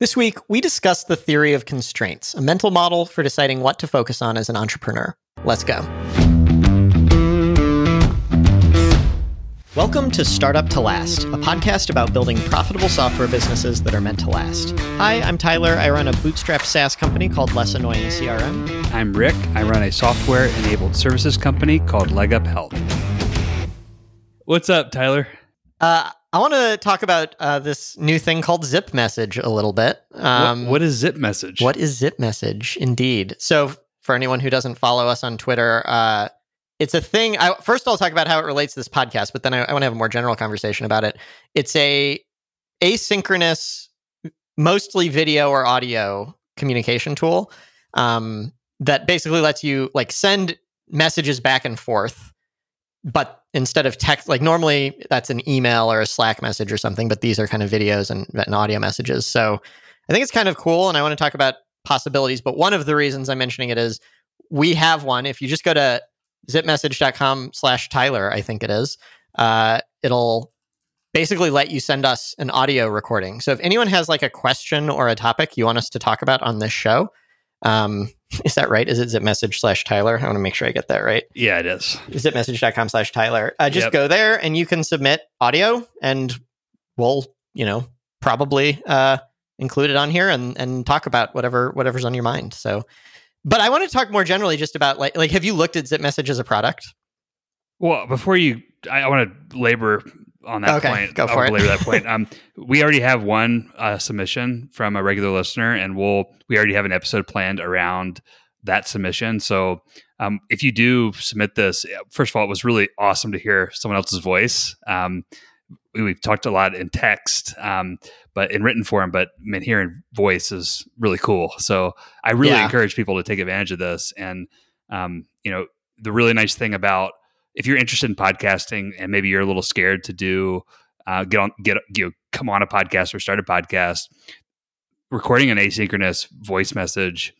This week, we discuss the theory of constraints, a mental model for deciding what to focus on as an entrepreneur. Let's go. Welcome to Startup to Last, a podcast about building profitable software businesses that are meant to last. Hi, I'm Tyler. I run a bootstrap SaaS company called Less Annoying CRM. I'm Rick. I run a software enabled services company called Leg Up Health. What's up, Tyler? Uh, I want to talk about uh, this new thing called Zip Message a little bit. Um, what, what is Zip Message? What is Zip Message? Indeed. So, for anyone who doesn't follow us on Twitter, uh, it's a thing. I, first, I'll talk about how it relates to this podcast, but then I, I want to have a more general conversation about it. It's a asynchronous, mostly video or audio communication tool um, that basically lets you like send messages back and forth but instead of text like normally that's an email or a slack message or something but these are kind of videos and, and audio messages. So i think it's kind of cool and i want to talk about possibilities but one of the reasons i'm mentioning it is we have one. If you just go to zipmessage.com slash tyler i think it is uh, it'll basically let you send us an audio recording. So if anyone has like a question or a topic you want us to talk about on this show um, is that right? Is it zipmessage slash Tyler? I want to make sure I get that right. Yeah, it is. Zipmessage.com slash Tyler. Uh, just yep. go there and you can submit audio and we'll, you know, probably uh, include it on here and, and talk about whatever whatever's on your mind. So, but I want to talk more generally just about like, like have you looked at ZipMessage as a product? Well, before you, I, I want to labor on that okay, point. Go for I'll it. that point. Um, we already have one uh, submission from a regular listener, and we'll we already have an episode planned around that submission. So um, if you do submit this, first of all, it was really awesome to hear someone else's voice. Um, we, have talked a lot in text, um, but in written form, but I mean, hearing voice is really cool. So I really yeah. encourage people to take advantage of this. And um, you know, the really nice thing about if you're interested in podcasting and maybe you're a little scared to do uh, get on get you know, come on a podcast or start a podcast recording an asynchronous voice message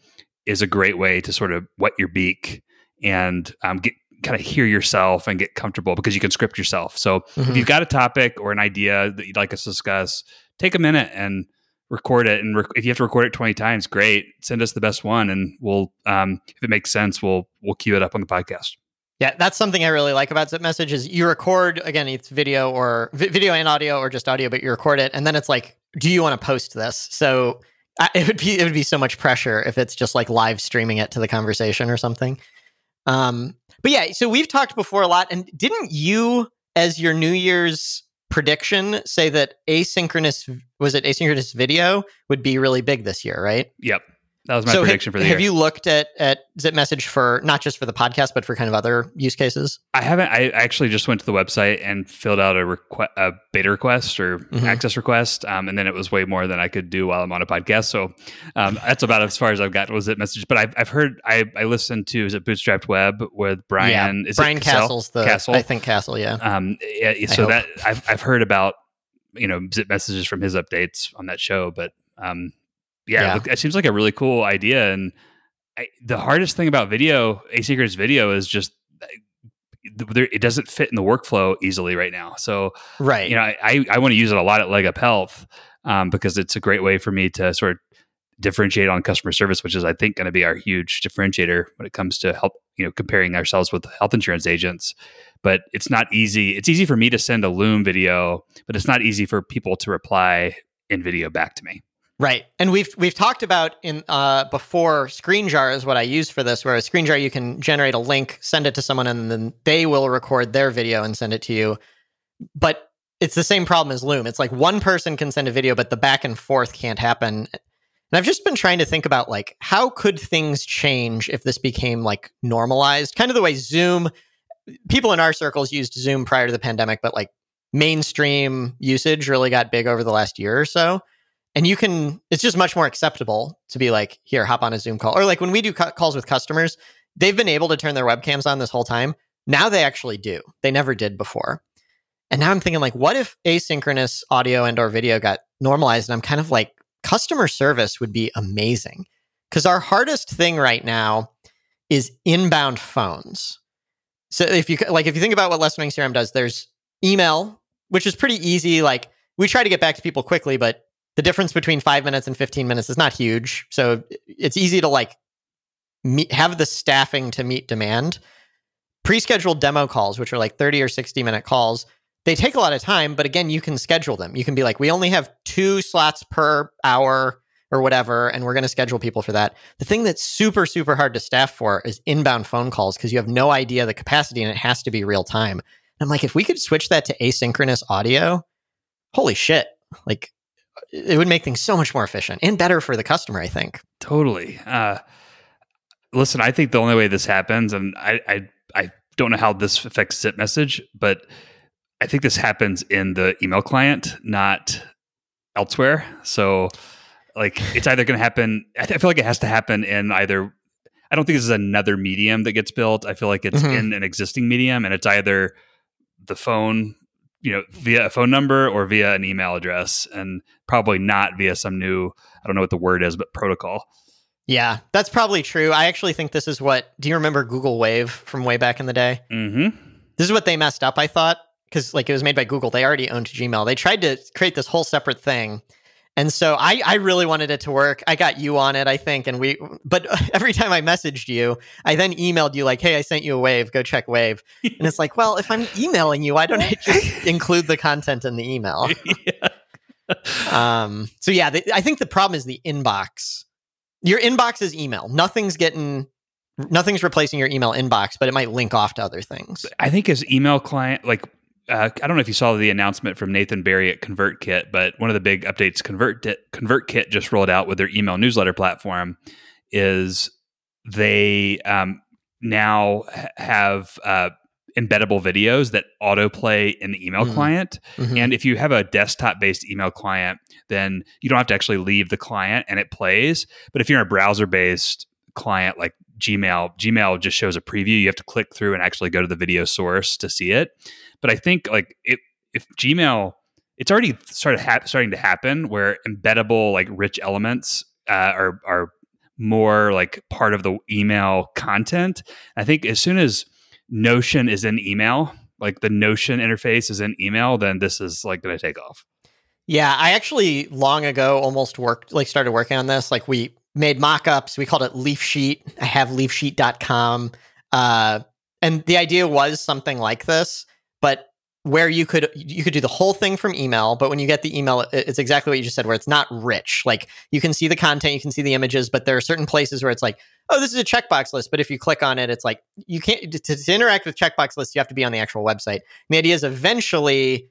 is a great way to sort of wet your beak and um, get kind of hear yourself and get comfortable because you can script yourself so mm-hmm. if you've got a topic or an idea that you'd like us to discuss take a minute and record it and rec- if you have to record it 20 times great send us the best one and we'll um, if it makes sense we'll we'll cue it up on the podcast yeah, that's something I really like about Zip Message is you record again, it's video or vi- video and audio or just audio, but you record it, and then it's like, do you want to post this? So I, it would be it would be so much pressure if it's just like live streaming it to the conversation or something. Um, but yeah, so we've talked before a lot, and didn't you, as your New Year's prediction, say that asynchronous was it asynchronous video would be really big this year, right? Yep. That was my so prediction have, for the have year. you looked at at Zip Message for not just for the podcast, but for kind of other use cases? I haven't. I actually just went to the website and filled out a, requ- a beta request or mm-hmm. access request, um, and then it was way more than I could do while I'm on a podcast. So um, that's about as far as I've got with Zip Message. But I've, I've heard I, I listened to is it Bootstrapped Web with Brian? Yeah, is Brian Castle's the Castle? I think Castle. Yeah. Um, yeah so that I've I've heard about you know Zip messages from his updates on that show, but um, yeah, yeah. it seems like a really cool idea. And I, the hardest thing about video, asynchronous video, is just there, it doesn't fit in the workflow easily right now. So, right, you know, I I, I want to use it a lot at Leg Up Health um, because it's a great way for me to sort of differentiate on customer service, which is I think going to be our huge differentiator when it comes to help you know comparing ourselves with health insurance agents. But it's not easy. It's easy for me to send a Loom video, but it's not easy for people to reply in video back to me. Right. And we've we've talked about in uh, before ScreenJar is what I use for this, where a ScreenJar you can generate a link, send it to someone, and then they will record their video and send it to you. But it's the same problem as Loom. It's like one person can send a video, but the back and forth can't happen. And I've just been trying to think about like how could things change if this became like normalized, kind of the way Zoom. People in our circles used Zoom prior to the pandemic, but like mainstream usage really got big over the last year or so and you can it's just much more acceptable to be like here hop on a zoom call. Or like when we do cu- calls with customers they've been able to turn their webcams on this whole time. Now they actually do. They never did before. And now i'm thinking like what if asynchronous audio and or video got normalized? And i'm kind of like customer service would be amazing. Because our hardest thing right now is inbound phones. So if you like if you think about what less annoying crm does there's email which is pretty easy. Like we try to get back to people quickly but the difference between five minutes and 15 minutes is not huge. So it's easy to like meet, have the staffing to meet demand. Pre-scheduled demo calls, which are like 30 or 60 minute calls, they take a lot of time, but again, you can schedule them. You can be like, we only have two slots per hour or whatever, and we're going to schedule people for that. The thing that's super, super hard to staff for is inbound phone calls because you have no idea the capacity and it has to be real time. And I'm like, if we could switch that to asynchronous audio, holy shit. Like, it would make things so much more efficient and better for the customer, I think. Totally. Uh, listen, I think the only way this happens, and I, I, I don't know how this affects zip message, but I think this happens in the email client, not elsewhere. So, like, it's either going to happen. I, th- I, feel like it has to happen in either. I don't think this is another medium that gets built. I feel like it's mm-hmm. in an existing medium, and it's either the phone, you know, via a phone number or via an email address, and probably not via some new. I don't know what the word is, but protocol. Yeah, that's probably true. I actually think this is what. Do you remember Google Wave from way back in the day? Mm-hmm. This is what they messed up. I thought because like it was made by Google. They already owned Gmail. They tried to create this whole separate thing. And so I, I really wanted it to work. I got you on it, I think, and we. But every time I messaged you, I then emailed you like, "Hey, I sent you a wave. Go check Wave." And it's like, well, if I'm emailing you, why don't I just include the content in the email? yeah. um. So yeah, the, I think the problem is the inbox. Your inbox is email. Nothing's getting nothing's replacing your email inbox, but it might link off to other things. I think as email client, like uh, I don't know if you saw the announcement from Nathan Barry at ConvertKit, but one of the big updates Convert ConvertKit just rolled out with their email newsletter platform is they um, now have uh, embeddable videos that autoplay in the email mm-hmm. client. Mm-hmm. And if you have a desktop based email client, then you don't have to actually leave the client and it plays. But if you're in a browser based client like Gmail, Gmail just shows a preview. You have to click through and actually go to the video source to see it. But I think like it, if Gmail, it's already started ha- starting to happen where embeddable like rich elements uh, are are more like part of the email content. I think as soon as Notion is in email, like the Notion interface is in email, then this is like going to take off. Yeah, I actually long ago almost worked like started working on this. Like we made mock-ups. We called it Leaf Sheet. I have leafsheet.com. Uh, and the idea was something like this but where you could you could do the whole thing from email but when you get the email it's exactly what you just said where it's not rich. Like you can see the content you can see the images but there are certain places where it's like oh this is a checkbox list but if you click on it it's like you can't to, to interact with checkbox lists you have to be on the actual website. And the idea is eventually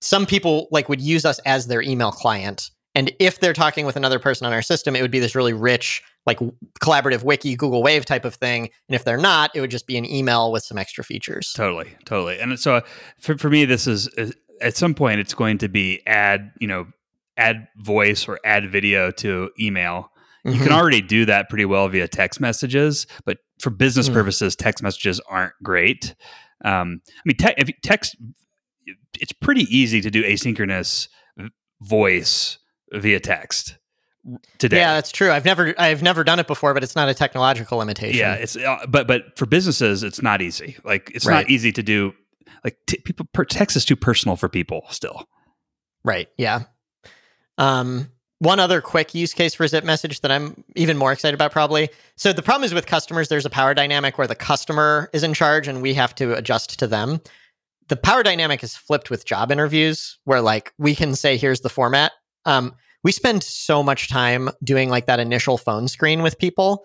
some people like would use us as their email client and if they're talking with another person on our system, it would be this really rich, like collaborative wiki, Google Wave type of thing. And if they're not, it would just be an email with some extra features. Totally, totally. And so for, for me, this is at some point, it's going to be add, you know, add voice or add video to email. You mm-hmm. can already do that pretty well via text messages, but for business mm. purposes, text messages aren't great. Um, I mean, te- if text, it's pretty easy to do asynchronous voice via text today. Yeah, that's true. I've never I've never done it before, but it's not a technological limitation. Yeah, it's uh, but but for businesses, it's not easy. Like it's right. not easy to do. Like t- people, per, text is too personal for people still. Right. Yeah. Um. One other quick use case for Zip Message that I'm even more excited about, probably. So the problem is with customers, there's a power dynamic where the customer is in charge and we have to adjust to them. The power dynamic is flipped with job interviews, where like we can say, "Here's the format," Um, we spend so much time doing like that initial phone screen with people.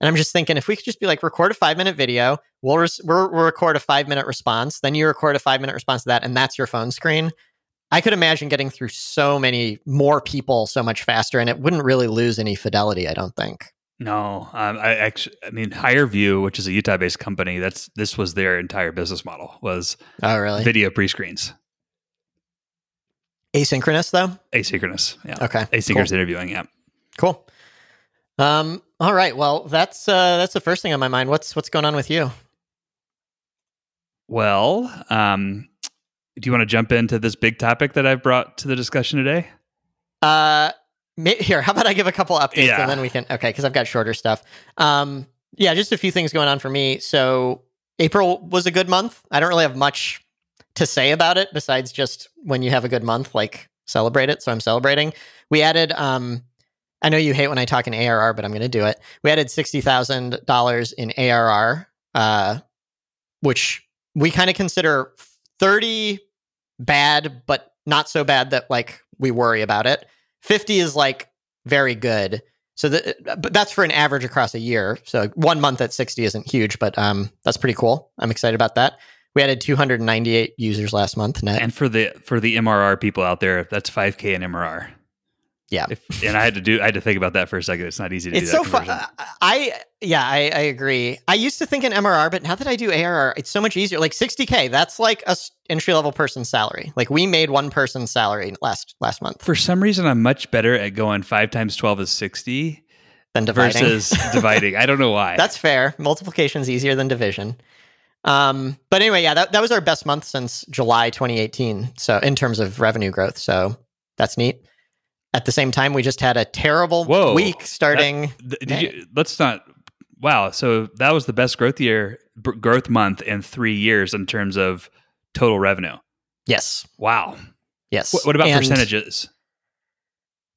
And I'm just thinking if we could just be like, record a five minute video, we'll, res- we'll, record a five minute response, then you record a five minute response to that, and that's your phone screen. I could imagine getting through so many more people so much faster, and it wouldn't really lose any fidelity. I don't think. No, um, I actually, I mean, HireVue, which is a Utah-based company, that's this was their entire business model was oh really video pre-screens. Asynchronous though? Asynchronous. Yeah. Okay. Asynchronous cool. interviewing. Yeah. Cool. Um, all right. Well, that's uh, that's the first thing on my mind. What's what's going on with you? Well, um, do you want to jump into this big topic that I've brought to the discussion today? Uh, here. How about I give a couple updates yeah. and then we can. Okay, because I've got shorter stuff. Um, yeah, just a few things going on for me. So April was a good month. I don't really have much to say about it besides just when you have a good month, like celebrate it. So I'm celebrating. We added, um, I know you hate when I talk in ARR, but I'm going to do it. We added $60,000 in ARR, uh, which we kind of consider 30 bad, but not so bad that like we worry about it. 50 is like very good. So the, but that's for an average across a year. So one month at 60 isn't huge, but um, that's pretty cool. I'm excited about that. We added 298 users last month net. And for the for the MRR people out there, that's 5k in MRR. Yeah. If, and I had to do I had to think about that for a second. It's not easy to it's do so fun. I yeah, I, I agree. I used to think in MRR, but now that I do ARR, it's so much easier. Like 60k, that's like a entry level person's salary. Like we made one person's salary last last month. For some reason, I'm much better at going five times 12 is 60 than dividing. versus dividing. I don't know why. That's fair. Multiplication is easier than division. Um, but anyway, yeah, that, that was our best month since July 2018. So in terms of revenue growth, so that's neat. At the same time, we just had a terrible Whoa, week starting. That, did you, let's not. Wow. So that was the best growth year, b- growth month in three years in terms of total revenue. Yes. Wow. Yes. What, what about And, percentages?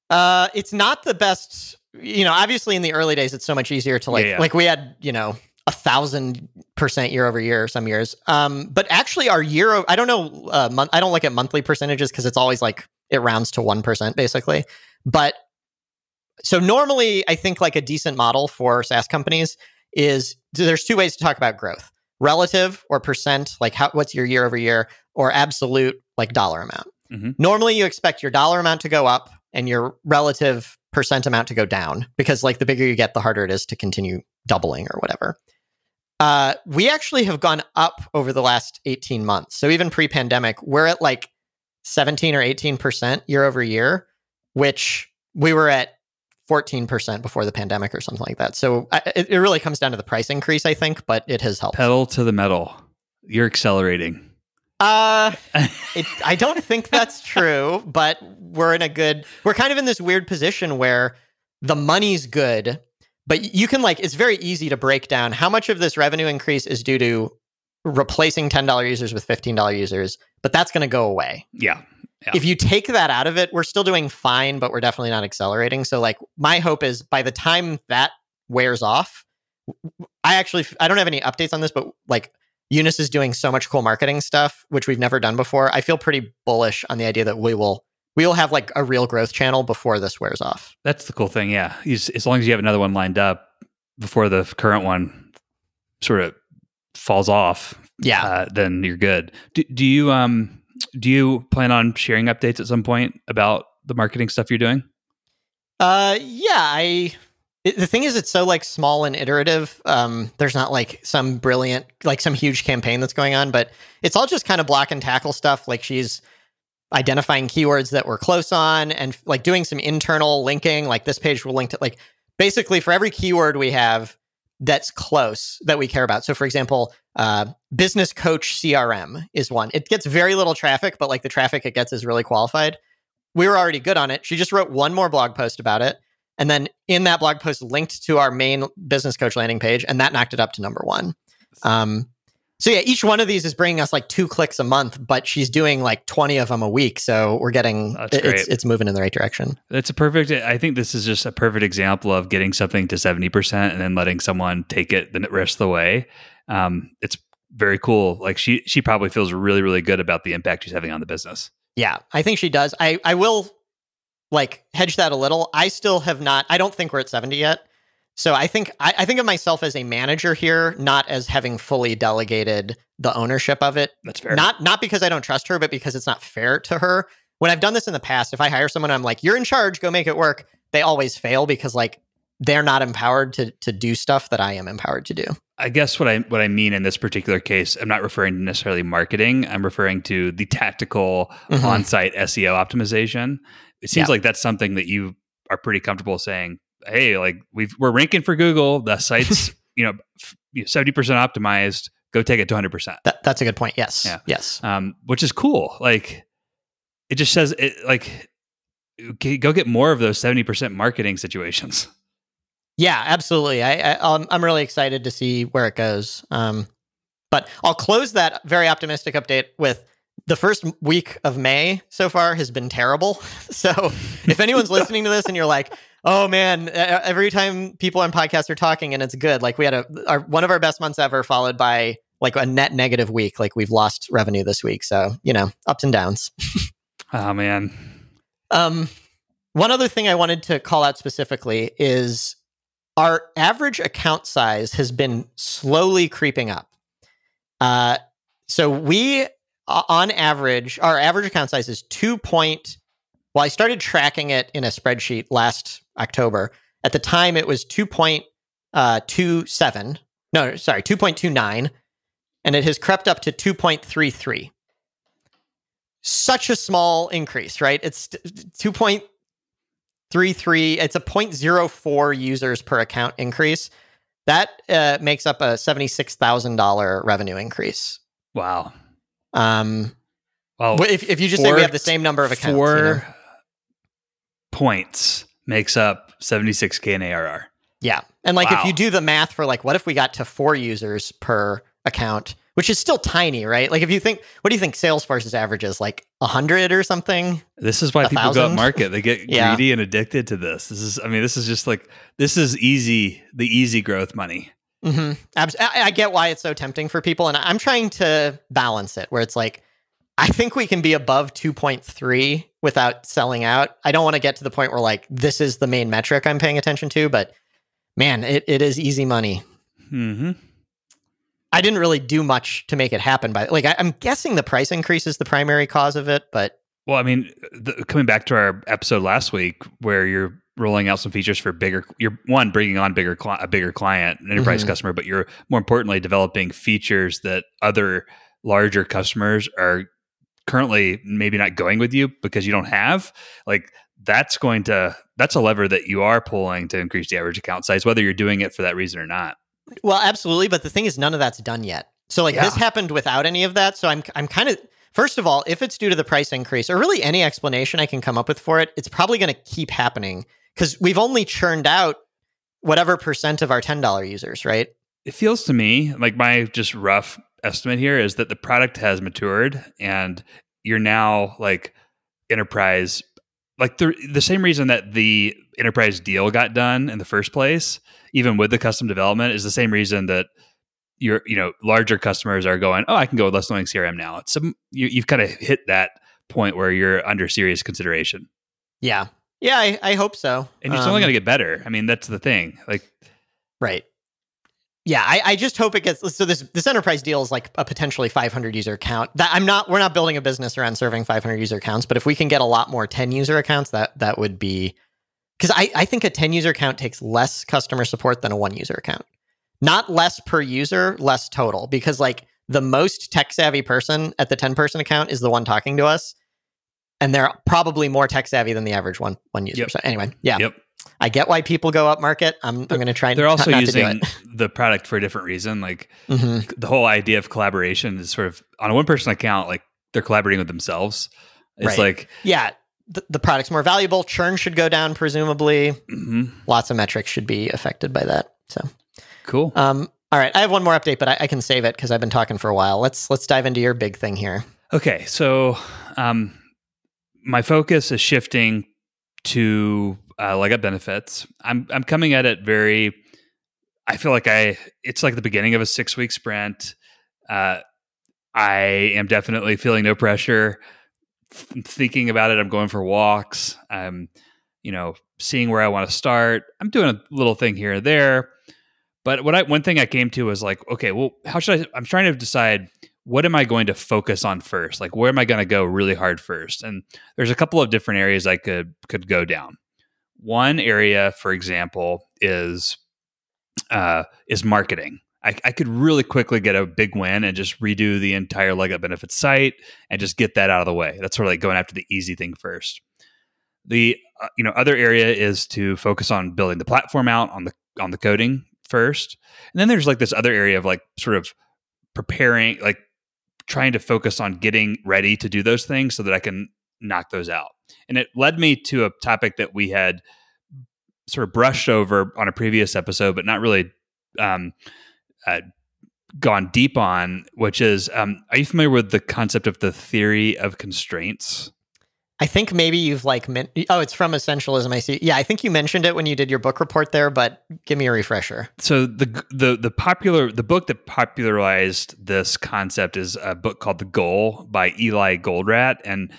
Uh, it's not the best. You know, obviously in the early days, it's so much easier to like, Yeah, yeah. like we had, you know, a thousand percent year over year some years. Um, but actually our year, I don't know, uh, month, I don't look at monthly percentages because it's always like it rounds to 1% basically. But so normally I think like a decent model for SaaS companies is there's two ways to talk about growth relative or percent, like how, what's your year over year or absolute like dollar amount. Mhm. Normally you expect your dollar amount to go up and your relative percent amount to go down because like the bigger you get, the harder it is to continue doubling or whatever. Uh, we actually have gone up over the last 18 months. So even pre-pandemic, we're at like 17 or 18% year over year, which we were at 14% before the pandemic or something like that. So I, it, it really comes down to the price increase, I think, but it has helped. Pedal to the metal. You're accelerating. Uh, it, I don't think that's true, but we're in a good, we're kind of in this weird position where the money's good, but you can like, it's very easy to break down how much of this revenue increase is due to replacing $10 users with $15 users, but that's going to go away. yeah. Yeah. If you take that out of it, we're still doing fine, but we're definitely not accelerating. So like my hope is by the time that wears off, I actually I don't have any updates on this, but like Eunice is doing so much cool marketing stuff, which we've never done before. I feel pretty bullish on the idea that we will we will have like a real growth channel before this wears off. That's the cool thing. Yeah. Just- as long as you have another one lined up before the current one sort of falls off, Yeah. uh, then you're good. Do, do you um do you plan on sharing updates at some point about the marketing stuff you're doing? Uh, yeah, I. It, the thing is, it's so like small and iterative. Um, there's not like some brilliant, like some huge campaign that's going on, but it's all just kind of block and tackle stuff. Like she's identifying keywords that we're close on and like doing some internal linking. Like this page will link to like basically for every keyword we have that's close that we care about. So, for example, uh, business coach CRM is one. It gets very little traffic, but like the traffic it gets is really qualified we were already good on it. She just wrote one more blog post about it. And then in that blog post linked to our main business coach landing page, and that knocked it up to number one. Um, so yeah, each one of these is bringing us like two clicks a month, but she's doing like 20 of them a week. So we're getting, it's, it's moving in the right direction. That's a perfect. I think this is just a perfect example of getting something to seventy percent and then letting someone take it the rest of the way. Um, it's very cool. Like she she probably feels really really good about the impact she's having on the business. Yeah, I think she does. I, I will like hedge that a little. I still have not, I don't think we're at 70 yet. So I think I, I think of myself as a manager here, not as having fully delegated the ownership of it That's fair. Not not because I don't trust her, but because it's not fair to her. When I've done this in the past, if I hire someone, I'm like, "You're in charge, go make it work." They always fail because like they're not empowered to to do stuff that I am empowered to do. I guess what I what I mean in this particular case, I'm not referring to necessarily marketing. I'm referring to the tactical Mhm. on-site SEO optimization. It seems Yeah. like that's something that you are pretty comfortable saying. Hey, like we've we're ranking for Google. The site's you know seventy percent optimized. Go take it to hundred percent. That, that's a good point. Yes. Yeah. Yes. Um, which is cool. Like it just says it like go get more of those seventy percent marketing situations. Yeah, absolutely. I, I um, I'm really excited to see where it goes. Um, but I'll close that very optimistic update with the first week of May so far has been terrible. So if anyone's listening to this and you're like, oh man, every time people on podcasts are talking and it's good, like we had a our, one of our best months ever, followed by like a net negative week. Like we've lost revenue this week. So you know, ups and downs. oh man. Um, one other thing I wanted to call out specifically is our average account size has been slowly creeping up. Uh, so we on average, our average account size is two point. Well, I started tracking it in a spreadsheet last October. At the time, it was 2.27. uh. No, sorry, two point two nine, and it has crept up to two point three three. Such a small increase, right? It's two point three three. It's a 0.04 users per account increase. That uh, makes up a seventy six thousand dollar revenue increase. Wow. Um, well, if, if you just say we have the same number of accounts, four you know? Points makes up 76k in ARR. Yeah, and like wow. if you do the math for like, what if we got to four users per account, which is still tiny, right? Like if you think, what do you think Salesforce's average is? Like a hundred or something? This is why people thousand? go up market. They get yeah. greedy and addicted to this. This is, I mean, this is just like this is easy, the easy growth money. Mm-hmm. I, I get why it's so tempting for people, and I'm trying to balance it where it's like, I think we can be above 2.3 without selling out. I don't want to get to the point where like this is the main metric I'm paying attention to, but man, it, it is easy money. Mm-hmm. I didn't really do much to make it happen, but like I, am guessing the price increase is the primary cause of it. But well, I mean, the, coming back to our episode last week where you're rolling out some features for bigger you're one bringing on bigger cli- a bigger client an enterprise mm-hmm. customer but you're more importantly developing features that other larger customers are currently maybe not going with you because you don't have like that's going to that's a lever that you are pulling to increase the average account size whether you're doing it for that reason or not well absolutely but the thing is none of that's done yet so like yeah. this happened without any of that so i'm i'm kind of first of all if it's due to the price increase or really any explanation i can come up with for it it's probably going to keep happening because we've only churned out whatever percent of our $10 users, right? It feels to me like my just rough estimate here is that the product has matured and you're now like enterprise like the the same reason that the enterprise deal got done in the first place even with the custom development is the same reason that your you know larger customers are going oh i can go with less annoying crm now it's some you, you've kind of hit that point where you're under serious consideration yeah yeah, I, I hope so. And it's um, only going to get better. I mean, that's the thing. Like, right. Yeah, I, I just hope it gets so this this enterprise deal is like a potentially 500 user account. That I'm not we're not building a business around serving 500 user accounts, but if we can get a lot more 10 user accounts, that that would be because I I think a 10 user account takes less customer support than a one user account. Not less per user, less total. Because like the most tech savvy person at the 10 person account is the one talking to us and they're probably more tech savvy than the average one one user. Yep. So anyway, yeah. Yep. I get why people go up market. I'm, I'm going to try. They're also using the product for a different reason. Like mm-hmm. the whole idea of collaboration is sort of on a one person account. Like they're collaborating with themselves. It's right. like yeah, the, the, product's more valuable. Churn should go down, presumably. Mm-hmm. Lots of metrics should be affected by that. So cool. Um, all right, I have one more update, but I, I can save it because I've been talking for a while. Let's let's dive into your big thing here. Okay, so um, my focus is shifting to uh, Legup benefits. I'm I'm coming at it very. I feel like I it's like the beginning of a six week sprint. Uh, I am definitely feeling no pressure. thinking about it, I'm going for walks. I'm, you know, seeing where I want to start. I'm doing a little thing here and there. But what I one thing I came to was like, okay, well, how should I? I'm trying to decide what am I going to focus on first? Like where am I going to go really hard first? And there's a couple of different areas I could could go down. One area, for example, is uh, is marketing. I, I, could really quickly get a big win and just redo the entire Legup benefits site and just get that out of the way. That's sort of like going after the easy thing first. The uh, you know other area is to focus on building the platform out on the on the coding first, and then there's like this other area of like sort of preparing like trying to focus on getting ready to do those things so that I can knock those out. And it led me to a topic that we had sort of brushed over on a previous episode, but not really um, uh, gone deep on, which is um, are you familiar with the concept of the theory of constraints? I think maybe you've like men- oh, it's from Essentialism. I see. Yeah, I think you mentioned it when you did your book report there, but give me a refresher. So the the the popular the book that popularized this concept is a book called The Goal by Eli Goldratt, and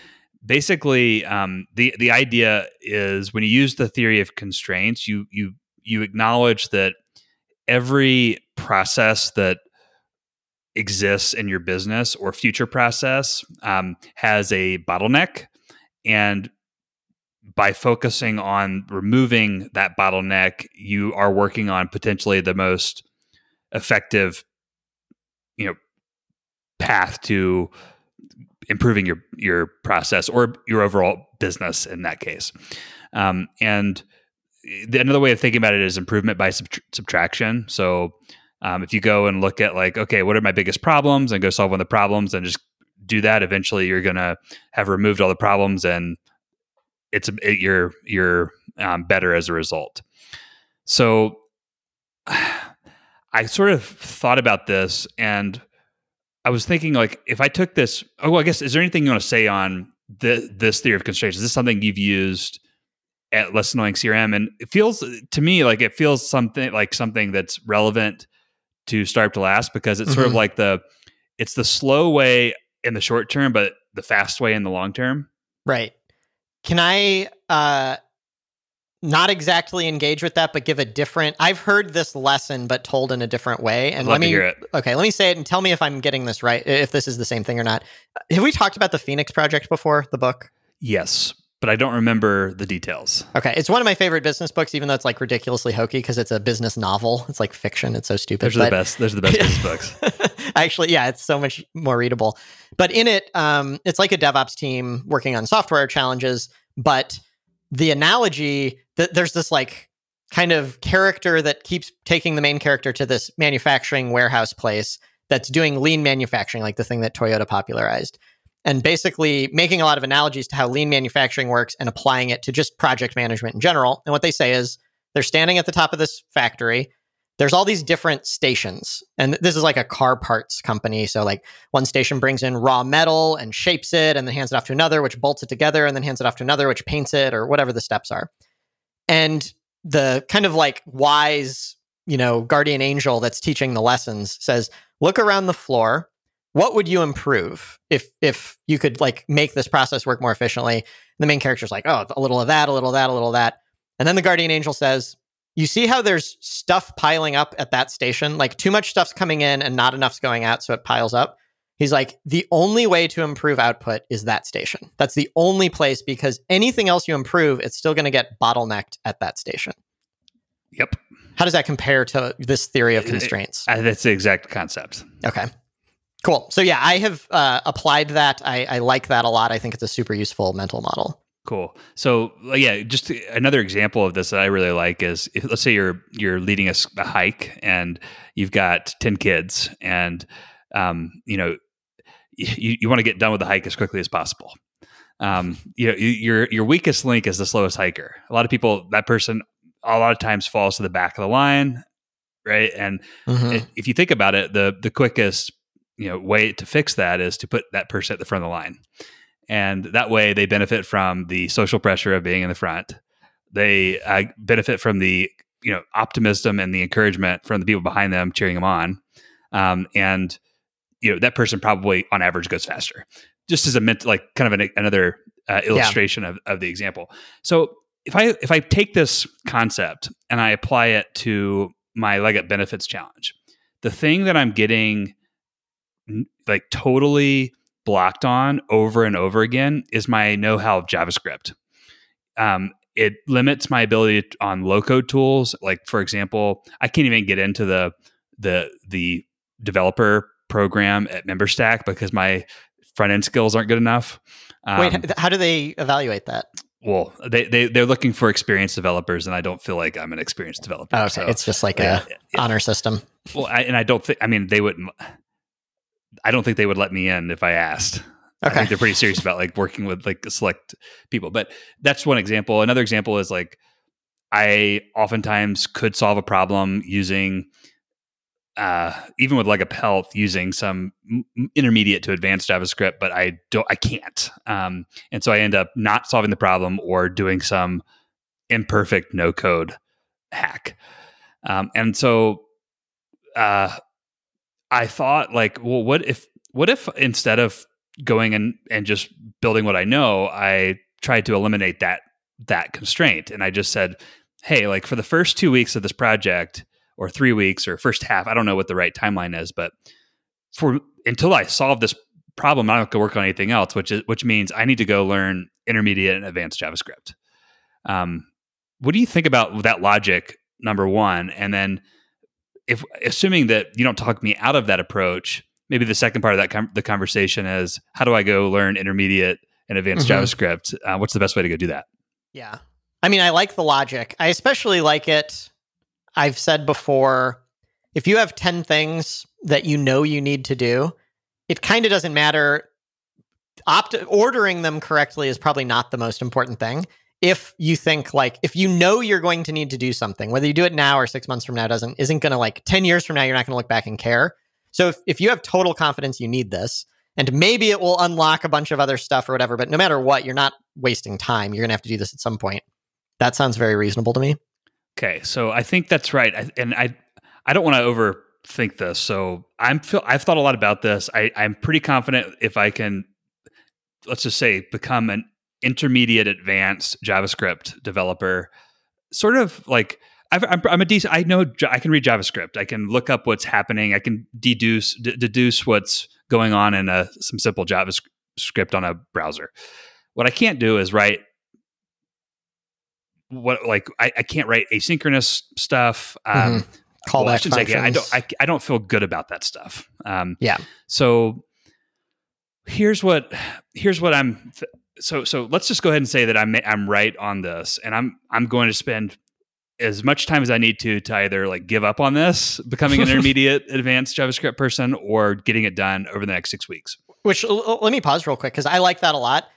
basically um, the the idea is when you use the theory of constraints, you you you acknowledge that every process that exists in your business or future process um, has a bottleneck. And by focusing on removing that bottleneck, you are working on potentially the most effective, you know, path to improving your your process or your overall business in that case. Um, and the, another way of thinking about it is improvement by subtraction. So um, if you go and look at like, okay, what are my biggest problems, and go solve one of the problems, and just do that, eventually you're to have removed all the problems, and it's it, you're you're um, better as a result. So I sort of thought about this, and I was thinking like, if I took this, oh, well, I guess is there anything you want to say on the, this theory of constraints? Is this something you've used? at less annoying crm and it feels to me like it feels something like something that's relevant to start to last because it's mm-hmm. sort of mm-hmm. like the it's the slow way in the short term, but the fast way in the long term. Right. Can I uh not exactly engage with that, but give a different I've heard this lesson but told in a different way. And let me Okay, let me say it and tell me if I'm getting this right, if this is the same thing or not. Have we talked about the Phoenix Project before, the book? Yes but I don't remember the details. Okay, it's one of my favorite business books, even though it's like ridiculously hokey because it's a business novel. It's like fiction. It's so stupid. Those are the best. Those are the best business books. Actually, yeah, it's so much more readable. But in it, um, it's like a DevOps team working on software challenges. But the analogy that there's this like kind of character that keeps taking the main character to this manufacturing warehouse place that's doing lean manufacturing, like the thing that Toyota popularized and basically making a lot of analogies to how lean manufacturing works and applying it to just project management in general. And what they say is they're standing at the top of this factory. There's all these different stations. And this is like a car parts company. So, like, one station brings in raw metal and shapes it and then hands it off to another, which bolts it together and then hands it off to another, which paints it or whatever the steps are. And the kind of like wise, you know, guardian angel that's teaching the lessons says, look around the floor what would you improve if if you could like make this process work more efficiently? And the main character's like, oh, a little of that, a little of that, a little of that. And then the guardian angel says, you see how there's stuff piling up at that station? Like too much stuff's coming in and not enough's going out, so it piles up. He's like, the only way to improve output is that station. That's the only place because anything else you improve, it's still going to get bottlenecked at that station. Yep. How does that compare to this theory of constraints? That's the exact concept. Okay. Cool. So yeah, I have uh, applied that. I, I like that a lot. I think it's a super useful mental model. Cool. So yeah, just another example of this that I really like is if, let's say you're you're leading a, a, hike and you've got ten kids and um, you know you, you want to get done with the hike as quickly as possible. Um, you know your your weakest link is the slowest hiker. A lot of people that person a lot of times falls to the back of the line, right? And mm-hmm. if you think about it, the the quickest you know way to fix that is to put that person at the front of the line and that way they benefit from the social pressure of being in the front. They uh, benefit from the you know optimism and the encouragement from the people behind them cheering them on. Um, and you know that person probably on average goes faster. Just as a like kind of an, another uh, illustration yeah. of, of the example. So if i if i take this concept and i apply it to my leg up benefits challenge the thing that i'm getting like totally blocked on over and over again is my know-how of JavaScript. Um, it limits my ability on low code tools. Like for example, I can't even get into the the the developer program at MemberStack because my front end skills aren't good enough. Um, Wait, how do they evaluate that? Well, they, they they're looking for experienced developers, and I don't feel like I'm an experienced developer. Oh, okay, so, it's just like yeah, a honor system. Well, I, and I don't think. I mean, they wouldn't. I don't think they would let me in if I asked. Okay. I think they're pretty serious about like working with like select people. But that's one example. Another example is like I oftentimes could solve a problem using uh, even with like a Pelt using some intermediate to advanced JavaScript, but I don't, I can't. Um, and so I end up not solving the problem or doing some imperfect no code hack. Um, and so, uh, I thought like, well, what if, what if instead of going and, and just building what I know, I tried to eliminate that, that constraint. And I just said, Hey, like for the first two weeks of this project, or three weeks or first half. I don't know what the right timeline is, but for until I solve this problem, I don't have to work on anything else, which is which means I need to go learn intermediate and advanced JavaScript. Um, what do you think about that logic? Number one, and then if assuming that you don't talk me out of that approach, maybe the second part of that com- the conversation is how do I go learn intermediate and advanced mm-hmm. JavaScript? Uh, what's the best way to go do that? Yeah, I mean, I like the logic. I especially like it I've said before, if you have 10 things that you know you need to do, it kind of doesn't matter. Opt- ordering them correctly is probably not the most important thing. If you think like if you know you're going to need to do something, whether you do it now or six months from now doesn't isn't gonna like 10 years from now, you're not gonna look back and care. So if, if you have total confidence you need this, and maybe it will unlock a bunch of other stuff or whatever, but no matter what, you're not wasting time. You're gonna have to do this at some point. That sounds very reasonable to me. Okay, so I think that's right, I, and I I don't want to overthink this. So I'm feel I've thought a lot about this. I, I'm pretty confident if I can, let's just say, become an intermediate advanced JavaScript developer, sort of like i am a decent. I know I can read JavaScript. I can look up what's happening. I can deduce d- deduce what's going on in a some simple JavaScript on a browser. What I can't do is write what like I, I can't write asynchronous stuff. Um, mm-hmm. Call well, I, say, I don't I, I don't feel good about that stuff. Um, yeah. So here's what here's what I'm. So so let's just go ahead and say that I'm I'm right on this, and I'm I'm going to spend as much time as I need to to either like give up on this, becoming an intermediate advanced JavaScript person, or getting it done over the next six weeks. Which let me pause real quick because I like that a lot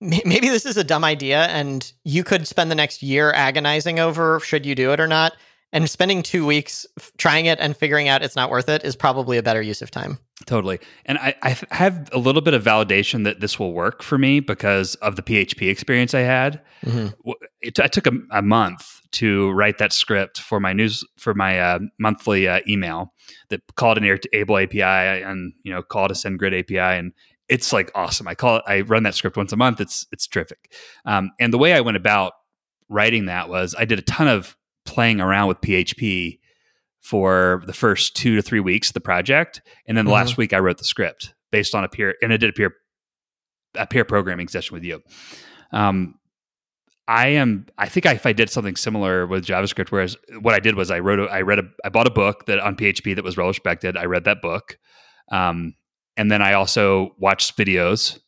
maybe this is a dumb idea and you could spend the next year agonizing over should you do it or not and spending two weeks trying it and figuring out it's not worth it is probably a better use of time totally and I, I have a little bit of validation that this will work for me because of the php experience i had mm-hmm. it, I took a, a, month to write that script for my news for my uh, monthly uh, email that called an Airtable api and you know called a SendGrid api and it's like awesome. I call it. I run that script once a month. It's it's terrific. Um, and the way I went about writing that was I did a ton of playing around with PHP for the first two to three weeks of the project, and then the mm-hmm. last week I wrote the script based on a peer and I did a peer a peer programming session with you. Um, I am. I think I, if I did something similar with JavaScript, whereas what I did was I wrote, a, I read, a, I bought a book that on PHP that was well respected. I read that book, um, and then I also watched videos,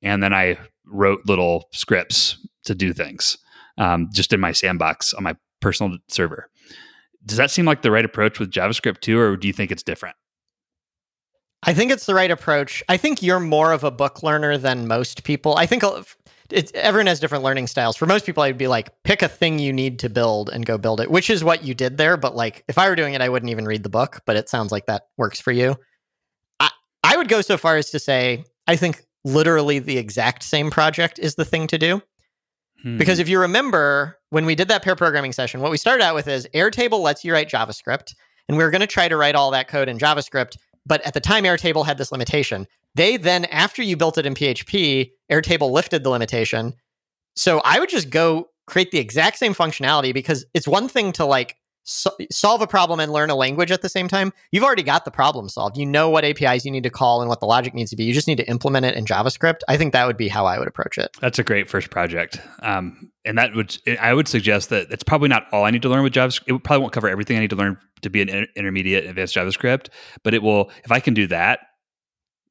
and then I wrote little scripts to do things um, just in my sandbox on my personal server. Does that seem like the right approach with JavaScript too, or do you think it's different? I think it's the right approach. I think you're more of a book learner than most people. I think everyone has different learning styles. For most people, I'd be like, pick a thing you need to build and go build it, which is what you did there. But like, if I were doing it, I wouldn't even read the book. But it sounds like that works for you. I would go so far as to say I think literally the exact same project is the thing to do. Hmm. Because if you remember when we did that pair programming session, what we started out with is Airtable lets you write JavaScript, and we were going to try to write all that code in JavaScript. But at the time, Airtable had this limitation. They then, after you built it in PHP, Airtable lifted the limitation. So I would just go create the exact same functionality because it's one thing to like so- solve a problem and learn a language at the same time, you've already got the problem solved. You know what APIs you need to call and what the logic needs to be. You just need to implement it in JavaScript. I think that would be how I would approach it. That's a great first project. Um, and that would, I would suggest that it's probably not all I need to learn with JavaScript. It probably won't cover everything I need to learn to be an intermediate advanced JavaScript, but it will, if I can do that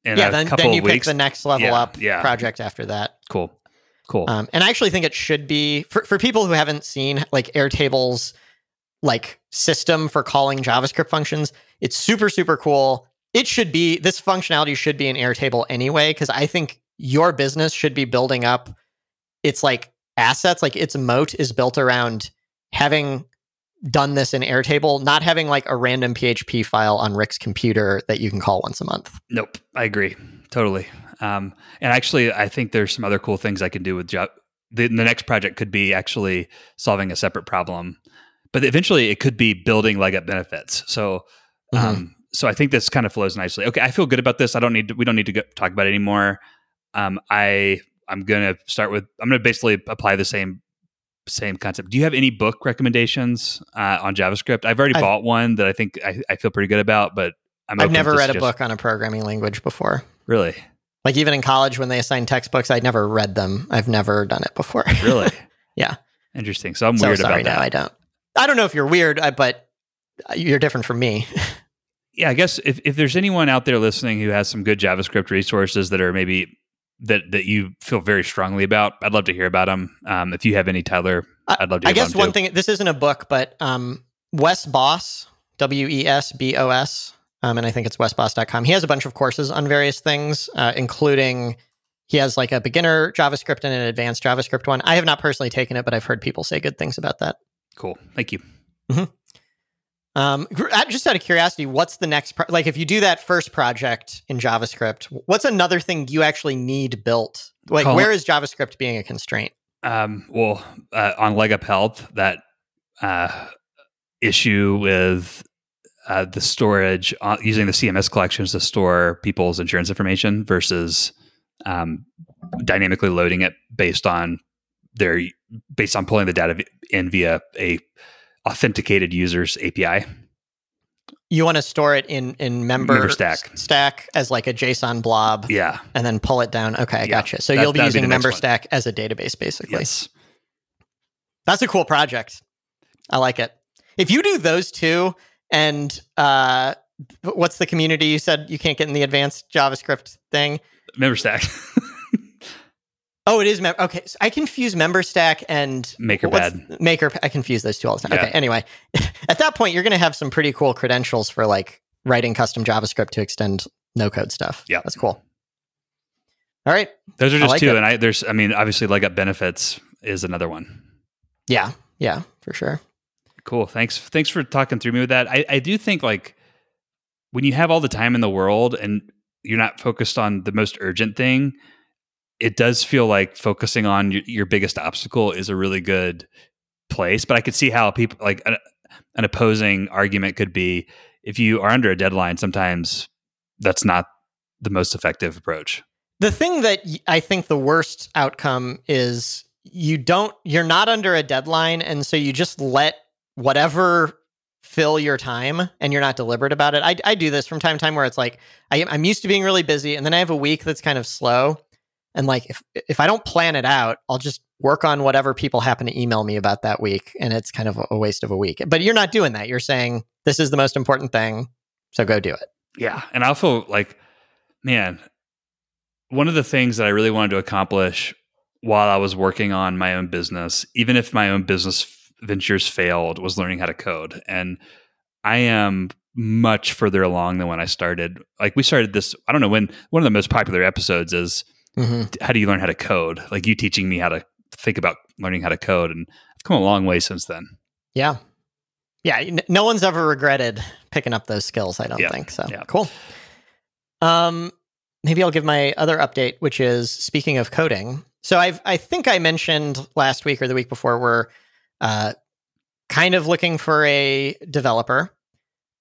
in yeah, then, then you pick weeks, the next level yeah, up yeah. project after that. Cool. Cool. Um, and I actually think it should be for, for people who haven't seen like Airtable's like system for calling JavaScript functions. It's super, super cool. It should be this functionality should be in Airtable anyway, because I think your business should be building up its like assets, like its moat is built around having done this in Airtable, not having like a random PHP file on Rick's computer that you can call once a month. Nope, I agree totally. Um, and actually, I think there's some other cool things I can do with Java. The, the next project could be actually solving a separate problem, but eventually it could be building leg up benefits. So, mm-hmm. um, so I think this kind of flows nicely. Okay, I feel good about this. I don't need to, we don't need to go, talk about it anymore. Um, I I'm gonna start with I'm gonna basically apply the same same concept. Do you have any book recommendations uh, on JavaScript? I've already I've, bought one that I think I, I, feel pretty good about, but i have never read a book on a programming language before. Really? Like even in college when they assign textbooks, I'd never read them. I've never done it before. Really? yeah. Interesting. So I'm so weird sorry, about that. No, I don't. I don't know if you're weird, but you're different from me. yeah, I guess if, if there's anyone out there listening who has some good JavaScript resources that are maybe that that you feel very strongly about, I'd love to hear about them. Um, if you have any, Tyler, I'd love to. I guess one too. thing. This isn't a book, but um, Wes Bos, W E S B O S, um, and I think it's wesbos.com. He has a bunch of courses on various things, uh, including he has like a beginner JavaScript and an advanced JavaScript one. I have not personally taken it, but I've heard people say good things about that. Cool. Thank you. Mm-hmm. Um, just out of curiosity, what's the next pro- like if you do that first project in JavaScript, what's another thing you actually need built? Like Call where is JavaScript being a constraint? Um, well, uh, on leg up health, that uh, issue with uh, the storage uh, using the CMS collections to store people's insurance information versus um, dynamically loading it based on their based on pulling the data in via a authenticated user's API. You want to store it in in member, Memberstack stack as like a JSON blob, yeah, and then pull it down. Okay, I yeah. gotcha. So you'll be using be Memberstack as a database, basically. Yes, that's a cool project. I like it. If you do those two, and uh, what's the community you said you can't get in the advanced JavaScript thing? Memberstack. oh, it is. Mem- okay, so I confuse Memberstack and maker MakerPad. Maker. I confuse those two all the time. Yeah. Okay. Anyway, at that point, you're going to have some pretty cool credentials for like writing custom JavaScript to extend no code stuff. Yeah, that's cool. All right, those are just like two, it. and I there's I mean obviously leg up benefits is another one. Yeah, yeah, for sure. Cool. Thanks. Thanks for talking through me with that. I, I do think like when you have all the time in the world and you're not focused on the most urgent thing, it does feel like focusing on your, your biggest obstacle is a really good place. But I could see how people like an, an opposing argument could be if you are under a deadline, sometimes that's not the most effective approach. The thing that I think the worst outcome is you don't you're not under a deadline and so you just let whatever fill your time and you're not deliberate about it. I, I do this from time to time where it's like I, I'm used to being really busy and then I have a week that's kind of slow. And like if if I don't plan it out, I'll just work on whatever people happen to email me about that week, and it's kind of a waste of a week. But you're not doing that. You're saying this is the most important thing, so go do it. Yeah, and I also like, man, one of the things that I really wanted to accomplish while I was working on my own business, even if my own business ventures failed was learning how to code. And I am much further along than when I started. Like we started this, I don't know when one of the most popular episodes is mm-hmm. how do you learn how to code? Like you teaching me how to think about learning how to code. And I've come a long way since then. Yeah. Yeah. No one's ever regretted picking up those skills, I don't yeah. think. So yeah. cool. Um, maybe I'll give my other update, which is speaking of coding. So I've I think I mentioned last week or the week before we're uh, kind of looking for a developer.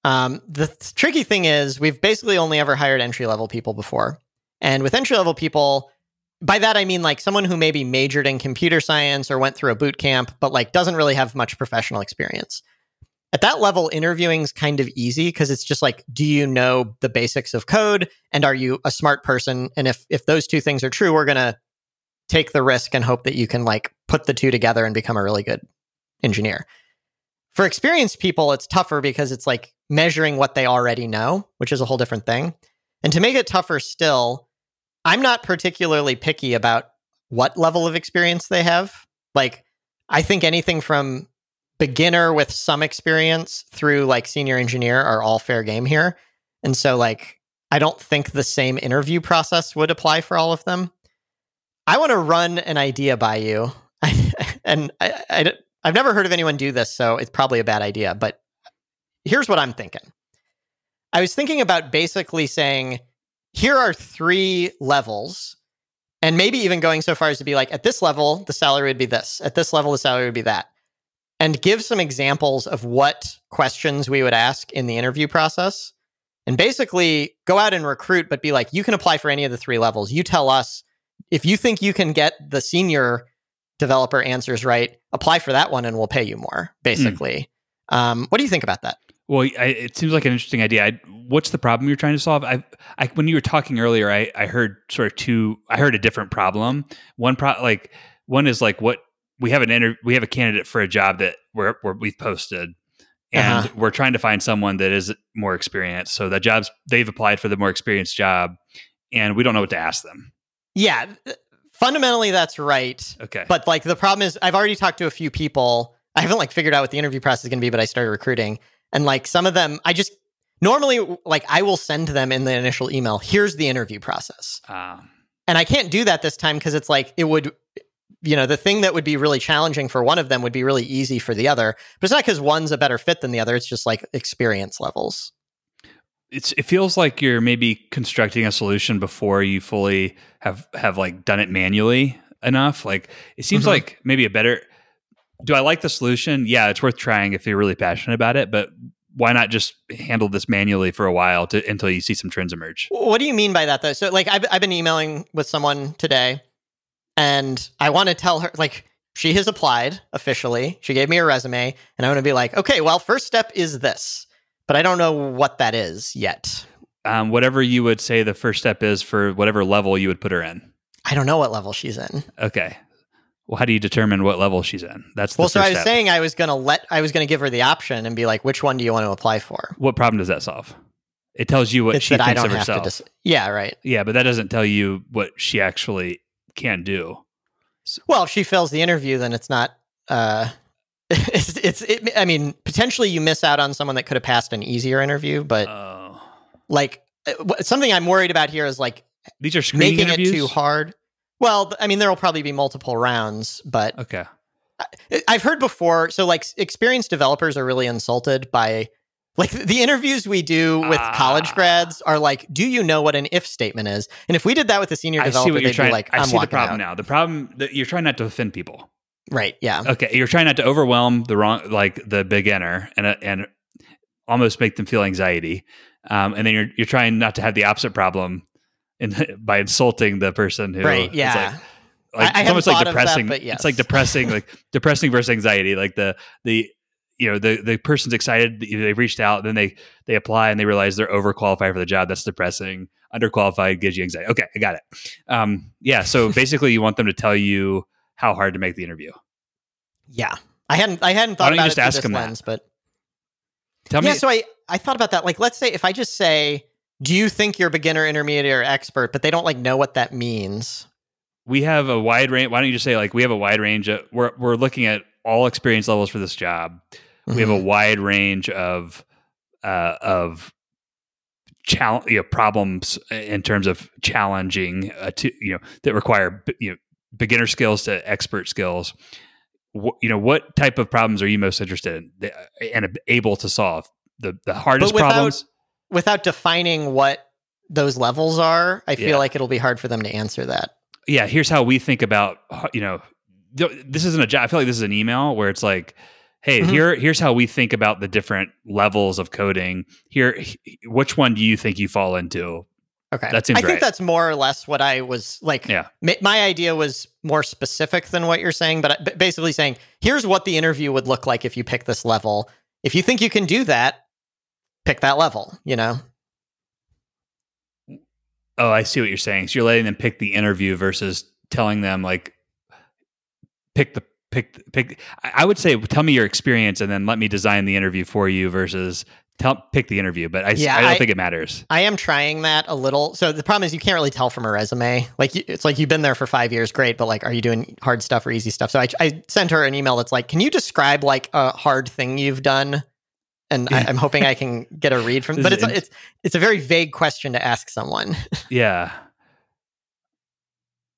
Um, the th- tricky thing is, we've basically only ever hired entry level people before. And with entry level people, by that I mean like someone who maybe majored in computer science or went through a boot camp, but like doesn't really have much professional experience. At that level, interviewing is kind of easy because it's just like, do you know the basics of code and are you a smart person? And if if those two things are true, we're gonna take the risk and hope that you can like put the two together and become a really good engineer. For experienced people, it's tougher because it's like measuring what they already know, which is a whole different thing. And to make it tougher still, I'm not particularly picky about what level of experience they have. Like, I think anything from beginner with some experience through like senior engineer are all fair game here. And so, like, I don't think the same interview process would apply for all of them. I want to run an idea by you. and I, I, I've never heard of anyone do this, so it's probably a bad idea. But here's what I'm thinking. I was thinking about basically saying, here are three levels, and maybe even going so far as to be like, at this level, the salary would be this. At this level, the salary would be that. And give some examples of what questions we would ask in the interview process. And basically go out and recruit, but be like, you can apply for any of the three levels. You tell us if you think you can get the senior developer answers right, apply for that one and we'll pay you more, basically. Mm. Um, what do you think about that? Well, I, it seems like an interesting idea. I, what's the problem you're trying to solve? I, I, when you were talking earlier, I, I heard sort of two. I heard a different problem. One pro, like one is like what we have an inter, we have a candidate for a job that we're, we're we've posted, and uh-huh. we're trying to find someone that is more experienced. So the jobs they've applied for the more experienced job, and we don't know what to ask them. Yeah, fundamentally that's right. Okay, but like the problem is, I've already talked to a few people. I haven't like figured out what the interview process is going to be, but I started recruiting and like some of them, I just normally like I will send them in the initial email, here's the interview process. Uh. And I can't do that this time because it's like it would you know, the thing that would be really challenging for one of them would be really easy for the other. But it's not because one's a better fit than the other. It's just like experience levels. It's it feels like you're maybe constructing a solution before you fully have have like done it manually enough. Like it seems mm-hmm. like maybe a better do I like the solution? Yeah, it's worth trying if you're really passionate about it, but why not just handle this manually for a while to, until you see some trends emerge? What do you mean by that though? So like I've, I've been emailing with someone today and I want to tell her like she has applied officially. She gave me a resume and I want to be like, okay, well, first step is this, but I don't know what that is yet. Um, whatever you would say the first step is for whatever level you would put her in. I don't know what level she's in. Okay. Well, how do you determine what level she's in? That's well. so I was step. saying I was going to let I was going to give her the option and be like, which one do you want to apply for? What problem does that solve? It tells you what it's she thinks I don't of herself. Dis- yeah, right. Yeah, but that doesn't tell you what she actually can do. So- well, if she fails the interview, then it's not. Uh, it's it's. It, I mean, potentially you miss out on someone that could have passed an easier interview, but oh. like uh, something I'm worried about here is like these are making interviews? it too hard. Well, I mean, there will probably be multiple rounds, but okay. I, I've heard before. So, like, experienced developers are really insulted by like the interviews we do with ah. college grads are like, do you know what an if statement is? And if we did that with a senior developer, they'd trying, be like, I'm I see the problem out. now. The problem that you're trying not to offend people. Right. Yeah. Okay. You're trying not to overwhelm the wrong, like the beginner, and uh, and almost make them feel anxiety. Um, and then you're you're trying not to have the opposite problem in, by insulting the person who right yeah like, like I, it's almost like depressing that, yes. it's like depressing like depressing versus anxiety like the the you know the the person's excited they've reached out then they they apply and they realize they're overqualified for the job. That's depressing. Underqualified gives you anxiety. Okay i got it. Um yeah so basically you want them to tell you how hard to make the interview. Yeah. I hadn't i hadn't thought about just it ask them lens, that? but tell yeah me yeah so i i thought about that. Like let's say if i just say do you think you're beginner, intermediate, or expert? But they don't like know what that means. We have a wide range. Why don't you just say like we have a wide range? Of, we're we're looking at all experience levels for this job. Mm-hmm. We have a mm-hmm. wide range of uh, of challenge you know, problems in terms of challenging uh, to you know that require you know beginner skills to expert skills. What, you know what type of problems are you most interested in and able to solve? The the hardest without, problems without defining what those levels are, I feel yeah. like it'll be hard for them to answer that. Yeah, here's how we think about you know this isn't a job. I feel like this is an email where it's like, hey, mm-hmm. here here's how we think about the different levels of coding. Here, which one do you think you fall into? Okay, that seems I think that's more or less what I was like. Yeah, my idea was more specific than what you're saying, but basically saying here's what the interview would look like if you pick this level. If you think you can do that, pick that level, you know? Oh, I see what you're saying. So you're letting them pick the interview versus telling them like pick the pick pick I would say tell me your experience and then let me design the interview for you versus tell pick the interview, but I, yeah, I don't I, think it matters. I am trying that a little. So the problem is you can't really tell from a resume. Like it's like you've been there for five years, great, but like, are you doing hard stuff or easy stuff? So I, I sent her an email that's like, can you describe like a hard thing you've done and I, am hoping I can get a read from. but it's it's it's a very vague question to ask someone. yeah.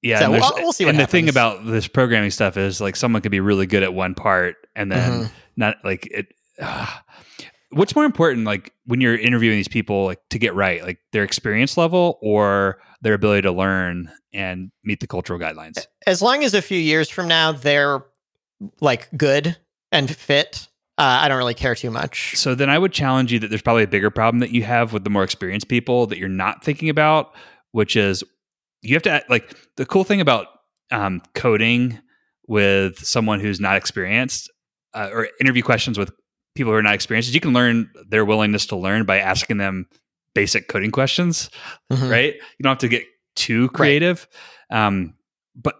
Yeah, So and, we'll- we'll see what and the thing about this programming stuff is like someone could be really good at one part and then Mhm. not like it. ah. what's more important, like when you're interviewing these people, like to get right, like their experience level or their ability to learn and meet the cultural guidelines? as long as a few years from now they're like good and fit, uh, I don't really care too much. So then I would challenge you that there's probably a bigger problem that you have with the more experienced people that you're not thinking about, which is you have to like the cool thing about um, coding with someone who's not experienced uh, or interview questions with people who are not experienced is you can learn their willingness to learn by asking them basic coding questions Mhm. right? You don't have to get too creative. Um, but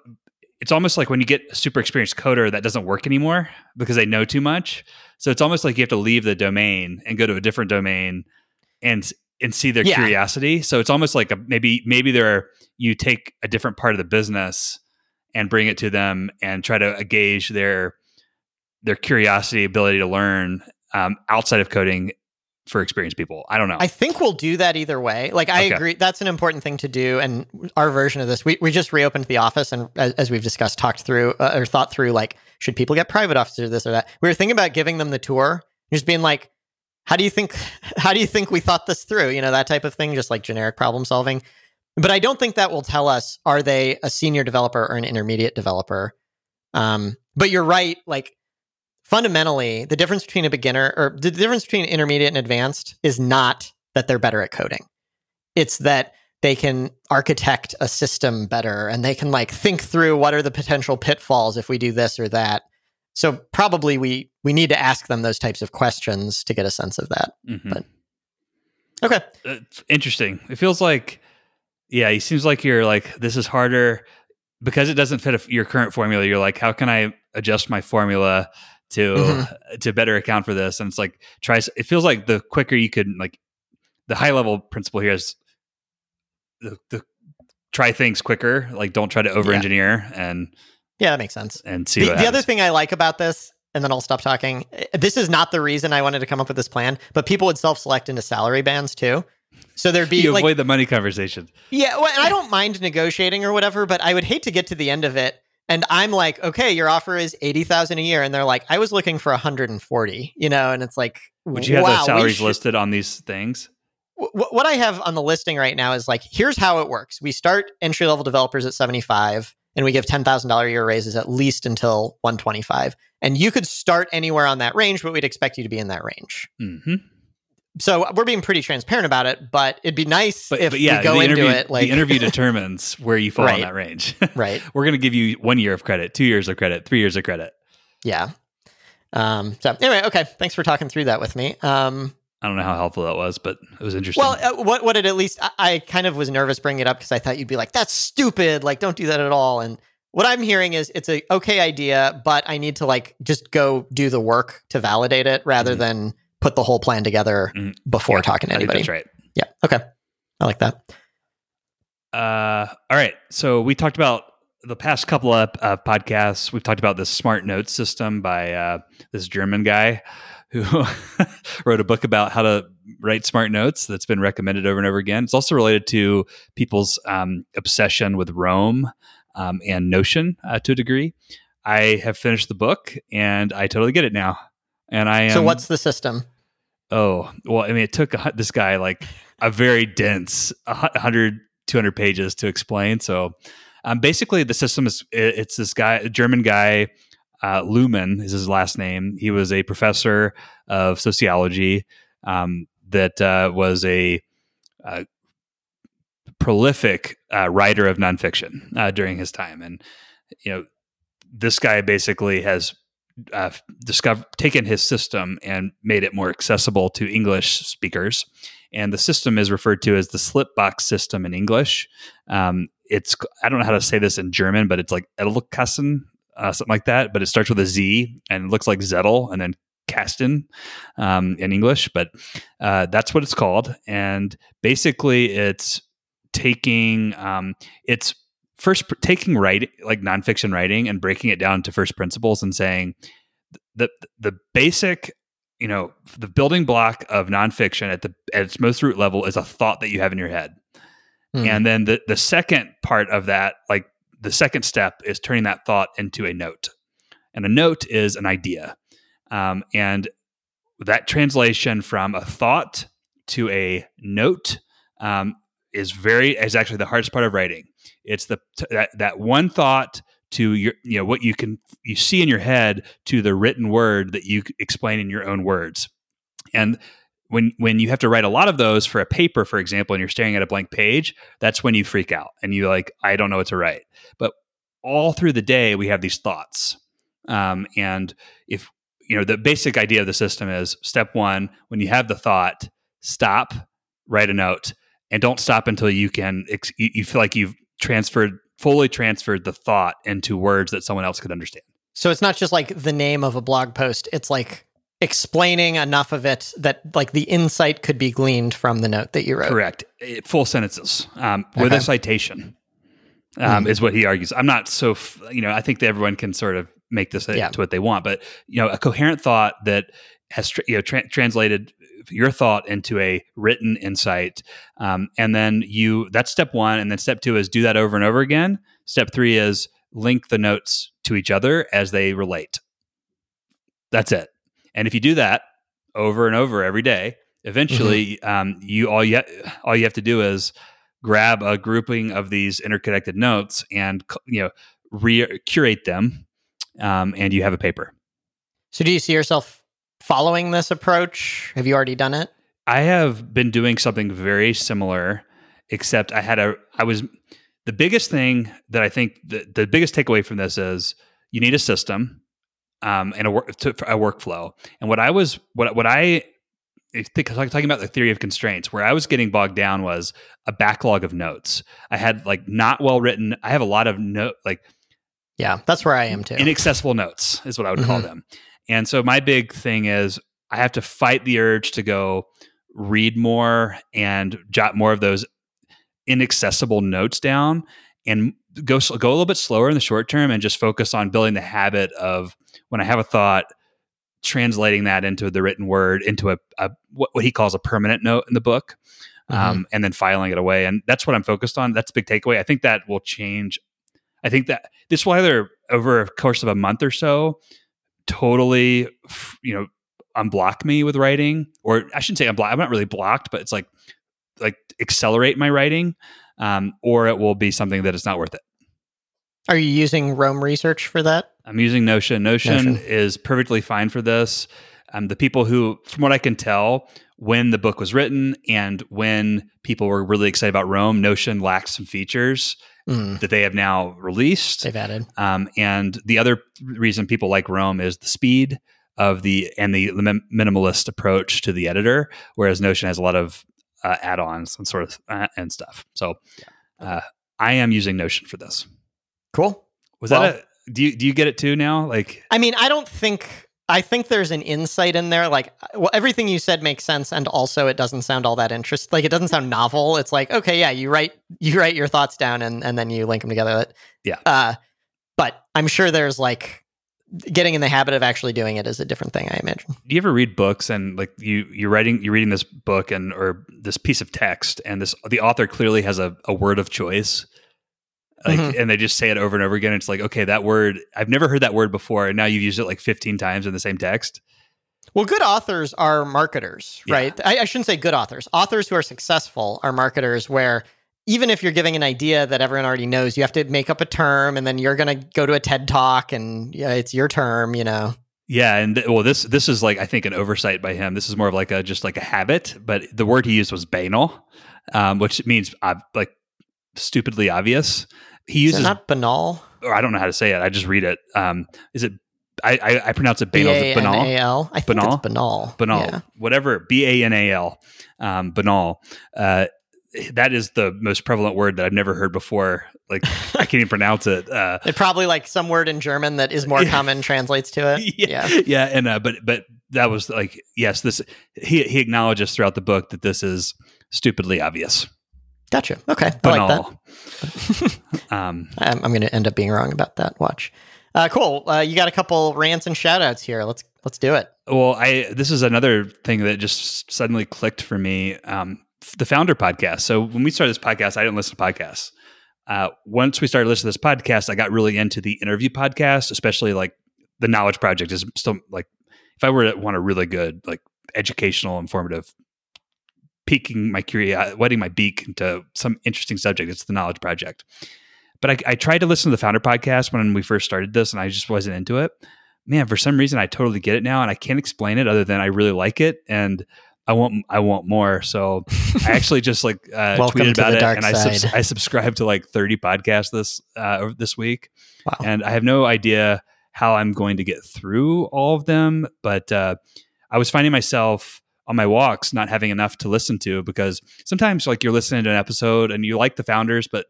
it's almost like when you get a super experienced coder that doesn't work anymore because they know too much. So it's almost like you have to leave the domain and go to a different domain and and see their Yeah. curiosity. So it's almost like a, maybe maybe there you take a different part of the business and bring it to them and try to gauge their their curiosity, ability to learn um, outside of coding for experienced people. I don't know. I think we'll do that either way. Like I Okay. agree, that's an important thing to do. And our version of this, we we just reopened the office, and as, as we've discussed, talked through uh, or thought through, like should people get private offices, this or that. We were thinking about giving them the tour, just being like, how do you think how do you think we thought this through? You know, that type of thing, just like generic problem solving. But I don't think that will tell us are they a senior developer or an intermediate developer. Um, but you're right, like fundamentally, the difference between a beginner or the difference between intermediate and advanced is not that they're better at coding. It's that they can architect a system better and they can like think through what are the potential pitfalls if we do this or that. So probably we we need to ask them those types of questions to get a sense of that. Mhm. but- Okay. it's interesting. It feels like, yeah, it seems like you're like this is harder because it doesn't fit a, your current formula. You're like, how can I adjust my formula to Mhm. to better account for this? And it's like try. It feels like the quicker you could like the high level principle here is the, the try things quicker. Like don't try to over engineer and Yeah, that makes sense. and see The, the other thing I like about this, and then I'll stop talking. eh, This is not the reason I wanted to come up with this plan, but people would self-select into salary bands too. So there'd be you like avoid the money conversation. Yeah, well, I don't mind negotiating or whatever, but I would hate to get to the end of it and I'm like, okay, your offer is eighty thousand a year, and they're like, I was looking for hundred and forty, you know, and it's like, Would you have wow, the we salaries should- listed on these things? Wh- wh- what I have on the listing right now is like, here's how it works. We start entry level developers at 75 and we give $10,000 a year raises at least until 125. And you could start anywhere on that range, but we'd expect you to be in that range. hmm So we're being pretty transparent about it, but it'd be nice But, if but yeah, we go the into it like the interview determines where you fall in that range. right. We're going to give you one year of credit, two years of credit, three years of credit. Yeah. Um, so anyway, okay. Thanks for talking through that with me. Um, I don't know how helpful that was, but it was interesting. well, uh, what what it at least I, I kind of was nervous bringing it up because I thought you'd be like, "That's stupid! Like, don't do that at all." And what I'm hearing is it's a okay idea, but I need to like just go do the work to validate it rather Mhm. than put the whole plan together Mhm. before Yeah, talking to anybody. that's right. Yeah. Okay. I like that. Uh, all right. So we talked about the past couple of uh, podcasts. We've talked about the Smart note system by uh, this German guy who wrote a book about how to write smart notes that's been recommended over and over again. It's also related to people's um, obsession with Roam um, and Notion uh, to a degree. I have finished the book and I totally get it now. And I am. so what's the system? Oh, well, I mean, it took a, this guy like a very dense a 100, 200 pages to explain. So um, basically, the system is it's this guy, a German guy, uh, Luhmann is his last name. He was a professor of sociology um, that uh, was a, uh prolific uh, writer of nonfiction uh, during his time. And, you know, this guy basically has uh, discovered taken his system and made it more accessible to English speakers. And the system is referred to as the Slipbox system in English. Um, it's I don't know how to say this in German, but it's like Edelkassen, uh, something like that. But it starts with a Z and looks like Zettel and then Kasten um, in English. But uh, that's what it's called. And basically, it's taking um, it's first pr- taking writing like nonfiction writing and breaking it down to first principles and saying the the basic you know the building block of nonfiction at the at its most root level is a thought that you have in your head Hmm. and then the the second part of that like the second step is turning that thought into a note. And a note is an idea. Um, and that translation from a thought to a note um, is very is actually the hardest part of writing. It's the that that one thought to your you know what you can you see in your head to the written word that you explain in your own words. And when when you have to write a lot of those for a paper, for example, and you're staring at a blank page, that's when you freak out and you like I don't know what to write. But all through the day, we have these thoughts, um, and if you know the basic idea of the system is step one when you have the thought stop write a note and don't stop until you can you feel like you've transferred fully transferred the thought into words that someone else could understand so it's not just like the name of a blog post it's like explaining enough of it that like the insight could be gleaned from the note that you wrote correct full sentences um, with okay. a citation um, mm. is what he argues i'm not so you know i think that everyone can sort of make this yeah. to what they want. But you know, a coherent thought that has tra- you know tra- translated your thought into a written insight, um, and then you that's step one, and then step two is do that over and over again. Step three is link the notes to each other as they relate. That's it. And if you do that over and over every day, eventually, mm-hmm. um, you all you ha- all you have to do is grab a grouping of these interconnected notes and you know re- curate them um, and you have a paper. So, do you see yourself following this approach? Have you already done it? I have been doing something very similar, except I had a, I was, the biggest thing that I think the, the biggest takeaway from this is you need a system um, and a, work, to, a workflow. And what I was, what, what I, think, talking about the theory of constraints, where I was getting bogged down was a backlog of notes. I had like not well written. I have a lot of note like yeah, that's where I am too. Inaccessible notes is what I would mm-hmm. call them. And so my big thing is I have to fight the urge to go read more and jot more of those inaccessible notes down and go go a little bit slower in the short term and just focus on building the habit of when I have a thought translating that into the written word into a, a what, what, he calls a permanent note in the book mm-hmm. um, and then filing it away and that's what i'm focused on that's a big takeaway i think that will change I think that this will either over a course of a month or so totally, you know, unblock me with writing, or I shouldn't say unblock. I'm not really blocked, but it's like like accelerate my writing, um, or it will be something that is not worth it. Are you using Roam Research for that? I'm using Notion. Notion, Notion. is perfectly fine for this. Um, the people who, from what I can tell, when the book was written and when people were really excited about Roam, Notion lacked some features mm. that they have now released. They've added. Um, and the other reason people like Roam is the speed of the and the minimalist approach to the editor, whereas Notion has a lot of uh, add-ons and sort of uh, and stuff. So uh, I am using Notion for this. Cool. Was well, that a? Do you do you get it too now? Like, I mean, I don't think I think there's an insight in there. Like, well, everything you said makes sense, and also it doesn't sound all that interesting. Like, it doesn't sound novel. It's like, okay, yeah, you write you write your thoughts down, and and then you link them together. Yeah. Uh, but I'm sure there's like getting in the habit of actually doing it is a different thing. I imagine. Do you ever read books and like you you're writing you're reading this book and or this piece of text, and this the author clearly has a, a word of choice like mm-hmm. and they just say it over and over again it's like okay that word i've never heard that word before and now you've used it like 15 times in the same text well good authors are marketers yeah. right I, I, shouldn't say good authors authors who are successful are marketers where even if you're giving an idea that everyone already knows you have to make up a term and then you're going to go to a ted talk and yeah, it's your term you know yeah, and th- well, this this is like I think an oversight by him. This is more of like a just like a habit, but the word he used was banal, um, which means uh, like stupidly obvious. He uses is not banal. Or I don't know how to say it. I just read it. Um, is it? I, I, I pronounce it banal. banal. I think banal. it's banal. Banal. Yeah. Whatever. B a n a l. Um, banal. Uh, that is the most prevalent word that I've never heard before. Like I can't even pronounce it. Uh, it probably like some word in German that is more yeah. common translates to it. Yeah, yeah, yeah. and uh, but but that was like yes, this he he acknowledges throughout the book that this is stupidly obvious. Gotcha. Okay. Banal. I like that. um, I'm, I'm going to end up being wrong about that. Watch. Uh, cool. Uh, you got a couple rants and shout outs here. Let's let's do it. Well, I this is another thing that just suddenly clicked for me. Um, the founder podcast. So when we started this podcast, I didn't listen to podcasts. uh, once we started listening to this podcast, I got really into the interview podcast, especially like the Knowledge Project is still like if I were to want a really good like educational, informative, piquing my curiosity, wetting my beak into some interesting subject, it's the Knowledge Project. But I, I tried to listen to the Founder podcast when we first started this, and I just wasn't into it. Man, for some reason, I totally get it now, and I can't explain it other than I really like it and I want I want more. So I actually just like uh, tweeted about it, and I subs- I subscribed to like thirty podcasts this uh, this week, wow. and I have no idea how I'm going to get through all of them. But uh, I was finding myself on my walks not having enough to listen to because sometimes like you're listening to an episode and you like the founders, but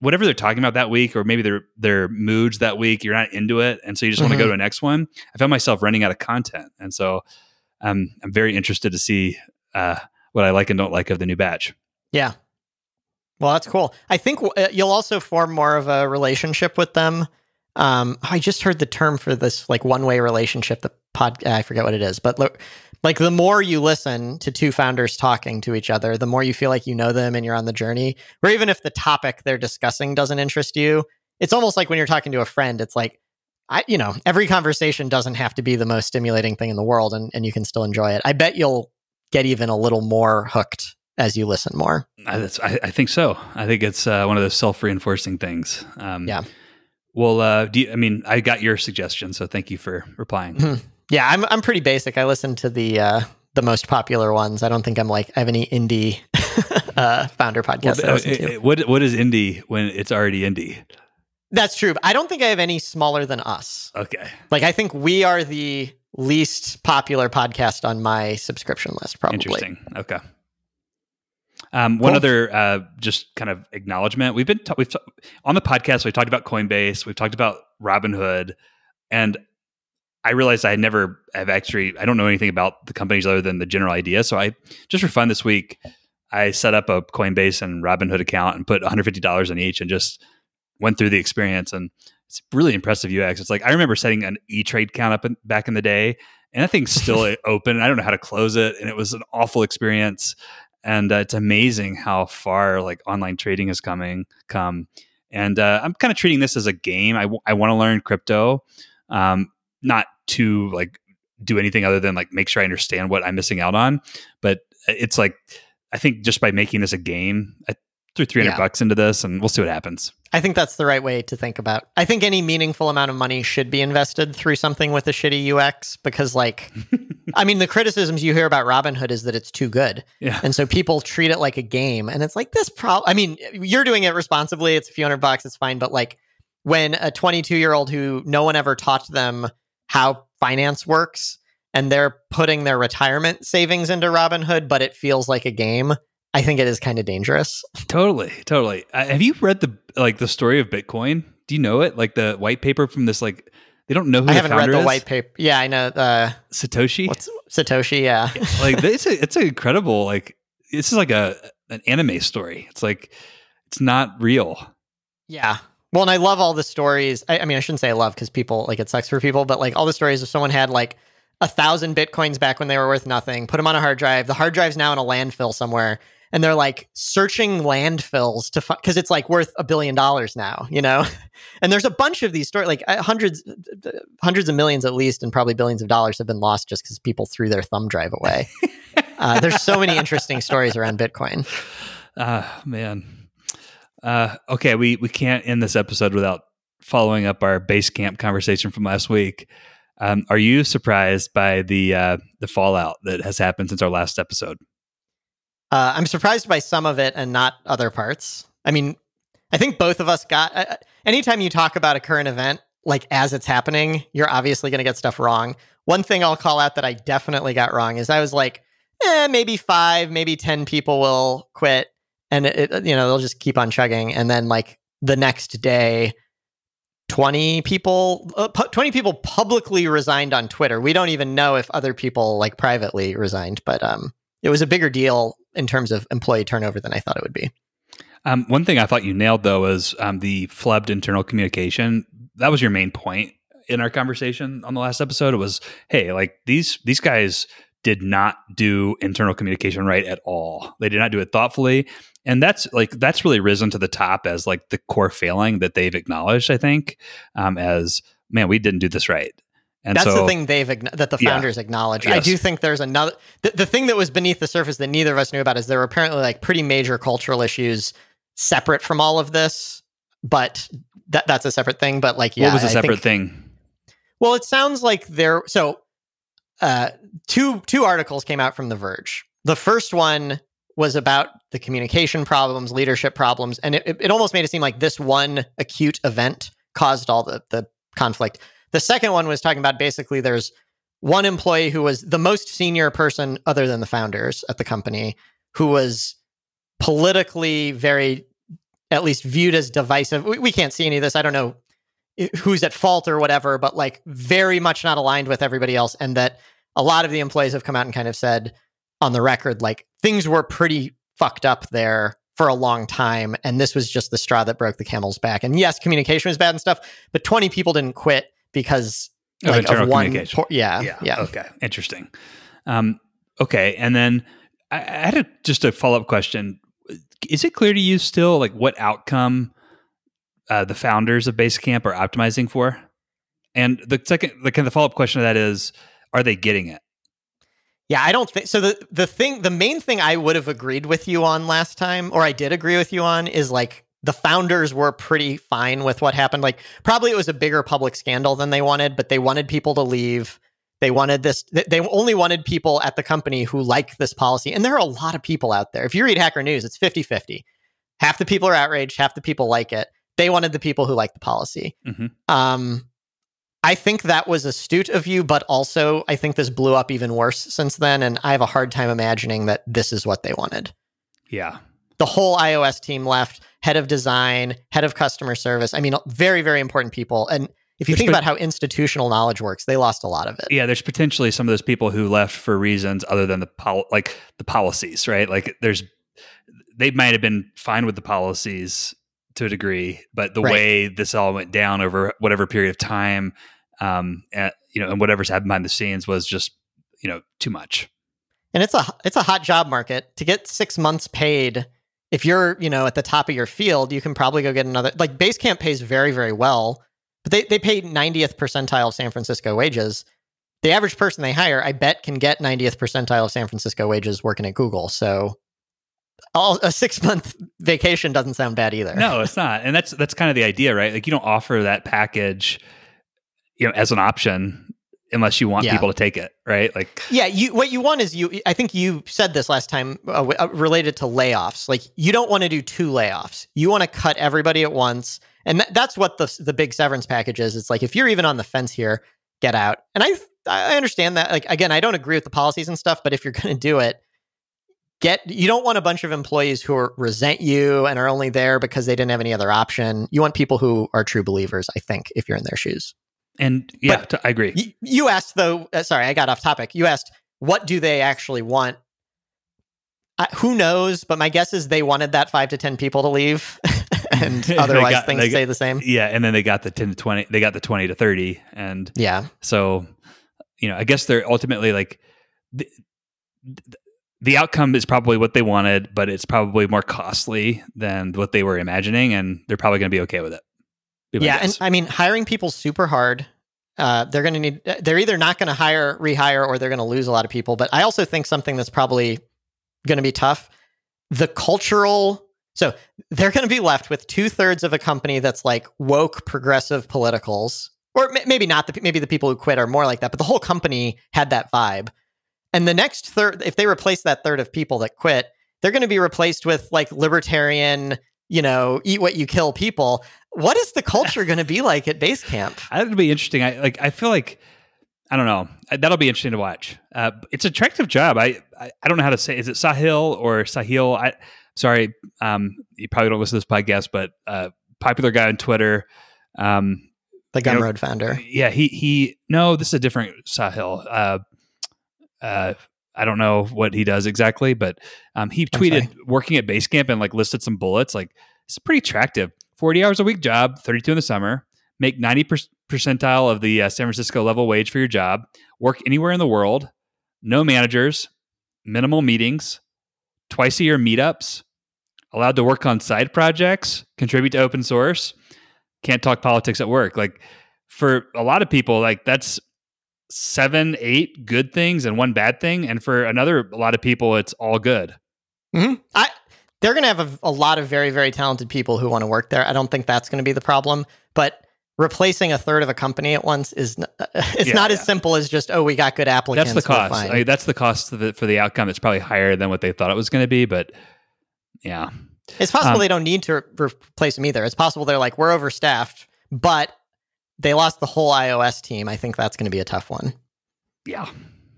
whatever they're talking about that week or maybe their their moods that week, you're not into it, and so you just mm-hmm. want to go to the next one. I found myself running out of content, and so I'm I'm very interested to see uh, what I like and don't like of the new batch. Yeah. Well, that's cool. I think uh, you'll also form more of a relationship with them. Um, I just heard the term for this like one way relationship. The pod, I forget what it is, but look, like the more you listen to two founders talking to each other, the more you feel like you know them and you're on the journey. Or even if the topic they're discussing doesn't interest you, it's almost like when you're talking to a friend. It's like I, you know, every conversation doesn't have to be the most stimulating thing in the world, and, and you can still enjoy it. I bet you'll get even a little more hooked as you listen more. I, I, I think so. I think it's uh, one of those self reinforcing things. Um, yeah. Well, uh, you, I mean, I got your suggestion, so thank you for replying. Mm-hmm. Yeah, I'm I'm pretty basic. I listen to the uh, the most popular ones. I don't think I'm like I have any indie uh, founder podcasts. Well, uh, what what is indie when it's already indie? That's true. I don't think I have any smaller than us. Okay. Like I think we are the least popular podcast on my subscription list. Probably. Interesting. Okay. Um, one cool. other uh, just kind of acknowledgement. We've been ta- we've ta- on the podcast. We've talked about Coinbase. We've talked about Robinhood, and I realized I never have actually. I don't know anything about the companies other than the general idea. So I just for fun this week, I set up a Coinbase and Robinhood account and put one hundred fifty dollars in each, and just went through the experience and it's really impressive UX. It's like I remember setting an E Trade account up in, back in the day, and that thing's still open. I don't know how to close it, and it was an awful experience. And uh, it's amazing how far like online trading is coming come. And uh, I'm kind of treating this as a game. I, w- I want to learn crypto, um, not to like do anything other than like make sure I understand what I'm missing out on. But uh, it's like I think just by making this a game, I threw 300 yeah. bucks into this, and we'll see what happens. I think that's the right way to think about. I think any meaningful amount of money should be invested through something with a shitty UX because like I mean the criticisms you hear about Robinhood is that it's too good. Yeah. And so people treat it like a game and it's like this problem I mean you're doing it responsibly, it's a few hundred bucks, it's fine, but like when a 22-year-old who no one ever taught them how finance works and they're putting their retirement savings into Robinhood but it feels like a game I think it is kind of dangerous. Totally, totally. Uh, have you read the like the story of Bitcoin? Do you know it? Like the white paper from this like they don't know who I haven't read the is? white paper. Yeah, I know uh, Satoshi. What's Satoshi? Yeah, like it's a, it's incredible like this is like a an anime story. It's like it's not real. Yeah. Well, and I love all the stories. I, I mean, I shouldn't say I love because people like it sucks for people, but like all the stories of someone had like a thousand bitcoins back when they were worth nothing, put them on a hard drive. The hard drive's now in a landfill somewhere and they're like searching landfills to find because it's like worth a billion dollars now, you know. and there's a bunch of these stories, like uh, hundreds, hundreds of millions at least, and probably billions of dollars have been lost just because people threw their thumb drive away. uh, there's so many interesting stories around Bitcoin. Ah, uh, man. Uh, okay, we we can't end this episode without following up our Basecamp conversation from last week. Um, are you surprised by the uh, the fallout that has happened since our last episode? Uh, I'm surprised by some of it and not other parts. I mean, I think both of us got. Uh, anytime you talk about a current event, like as it's happening, you're obviously going to get stuff wrong. One thing I'll call out that I definitely got wrong is I was like, eh, maybe five, maybe 10 people will quit and it, it, you know, they'll just keep on chugging. And then like the next day, 20 people, uh, pu- 20 people publicly resigned on Twitter. We don't even know if other people like privately resigned, but, um, it was a bigger deal in terms of employee turnover than I thought it would be. Um, one thing I thought you nailed though was um, the flubbed internal communication. That was your main point in our conversation on the last episode. It was, hey, like these these guys did not do internal communication right at all. They did not do it thoughtfully. And that's like that's really risen to the top as like the core failing that they've acknowledged, I think, um, as man, we didn't do this right. And That's so, the thing they've that the founders yeah. acknowledge. Yes. I do think there's another the, the thing that was beneath the surface that neither of us knew about is there were apparently like pretty major cultural issues separate from all of this, but that that's a separate thing. But like, yeah, what was a separate think, thing? Well, it sounds like there. So, uh, two two articles came out from The Verge. The first one was about the communication problems, leadership problems, and it, it almost made it seem like this one acute event caused all the the conflict. The second one was talking about basically there's one employee who was the most senior person other than the founders at the company who was politically very at least viewed as divisive. We, we, can't see any of this. I don't know who's at fault or whatever, but like very much not aligned with everybody else. And that a lot of the employees have come out and kind of said on the record, like things were pretty fucked up there for a long time. And this was just the straw that broke the camel's back. And yes, communication was bad and stuff, but 20 people didn't quit because of like, internal of one communication. Por- yeah, yeah, yeah. Okay, interesting. Um, okay, and then I, I had a, just a follow up question. Is it clear to you still like what outcome uh, the founders of Basecamp are optimizing for? And the second, the kind of follow up question to that is, are they getting it? Yeah, I don't think so. The the thing, the main thing I would have agreed with you on last time, or I did agree with you on, is like the founders were pretty fine with what happened. Like, probably it was a bigger public scandal than they wanted, but they wanted people to leave. They wanted this, they only wanted people at the company who like this policy. And there are a lot of people out there. If you read Hacker News, it's 50 50. Half the people are outraged, half the people like it. They wanted the people who like the policy. Mm-hmm. Um, I think that was astute of you, but also I think this blew up even worse since then. And I have a hard time imagining that this is what they wanted. Yeah the whole iOS team left, head of design, head of customer service. I mean, very, very important people. And if you there's think about how institutional knowledge works, they lost a lot of it. Yeah, there's potentially some of those people who left for reasons other than the pol- like the policies, right? Like there's they might have been fine with the policies to a degree, but the right. way this all went down over whatever period of time, um, and, you know, and whatever's happened behind the scenes was just you know too much. And it's a it's a hot job market to get six months paid if you're, you know, at the top of your field, you can probably go get another like Basecamp pays very, very well, but they, they pay 90th percentile of San Francisco wages. The average person they hire, I bet, can get 90th percentile of San Francisco wages working at Google. So all, a six month vacation doesn't sound bad either. No, it's not. And that's that's kind of the idea, right? Like you don't offer that package, you know, as an option unless you want yeah. people to take it, right? Like, yeah, you what you want is you. I think you said this last time uh, uh related to layoffs. Like, you don't want to do two layoffs. You want to cut everybody at once, and th- that's what the the big severance package is. It's like if you're even on the fence here, get out. And I I understand that. Like, again, I don't agree with the policies and stuff, but if you're going to do it. Get you don't want a bunch of employees who are, resent you and are only there because they didn't have any other option. You want people who are true believers, I think, if you're in their shoes. And yeah, I agree. Y- you asked though. Uh, sorry, I got off topic. You asked what do they actually want. Uh, who knows? But my guess is they wanted that five to ten people to leave, and otherwise got, things got, stay the same. Yeah, and then they got the ten to twenty. They got the twenty to thirty, and yeah. So, you know, I guess they're ultimately like the, the outcome is probably what they wanted, but it's probably more costly than what they were imagining, and they're probably going to be okay with it yeah, and I mean, hiring people super hard. Uh, they're going to need. Uh, they're either not going to hire, rehire, or they're going to lose a lot of people. But I also think something that's probably going to be tough: the cultural. So they're going to be left with two thirds of a company that's like woke, progressive politicals, or m- maybe not. The maybe the people who quit are more like that, but the whole company had that vibe. And the next third, if they replace that third of people that quit, they're going to be replaced with like libertarian, you know, eat what you kill people. What is the culture going to be like at Basecamp? That'd be interesting. I like. I feel like I don't know. That'll be interesting to watch. Uh, it's an attractive job. I, I, I don't know how to say. Is it Sahil or Sahil? I sorry. Um, you probably don't listen to this podcast, but uh, popular guy on Twitter. Um, the Gumroad you know, founder. Yeah, he he. No, this is a different Sahil. Uh, uh, I don't know what he does exactly, but um, he tweeted working at Basecamp and like listed some bullets. Like it's pretty attractive. 40 hours a week job, 32 in the summer, make 90 percentile of the uh, San Francisco level wage for your job, work anywhere in the world, no managers, minimal meetings, twice a year meetups, allowed to work on side projects, contribute to open source, can't talk politics at work. Like for a lot of people, like that's seven, eight good things and one bad thing. And for another, a lot of people, it's all good. Mm-hmm. I they're going to have a, a, lot of very very talented people who want to work there. I don't think that's going to be the problem, but replacing a third of a company at once is it's yeah, not yeah. as simple as just oh we got good applicants. That's the cost. I mean, that's the cost the, for the outcome. It's probably higher than what they thought it was going to be, but yeah, it's possible um, they don't need to re- replace them either. It's possible they're like we're overstaffed, but they lost the whole iOS team. I think that's going to be a tough one. Yeah.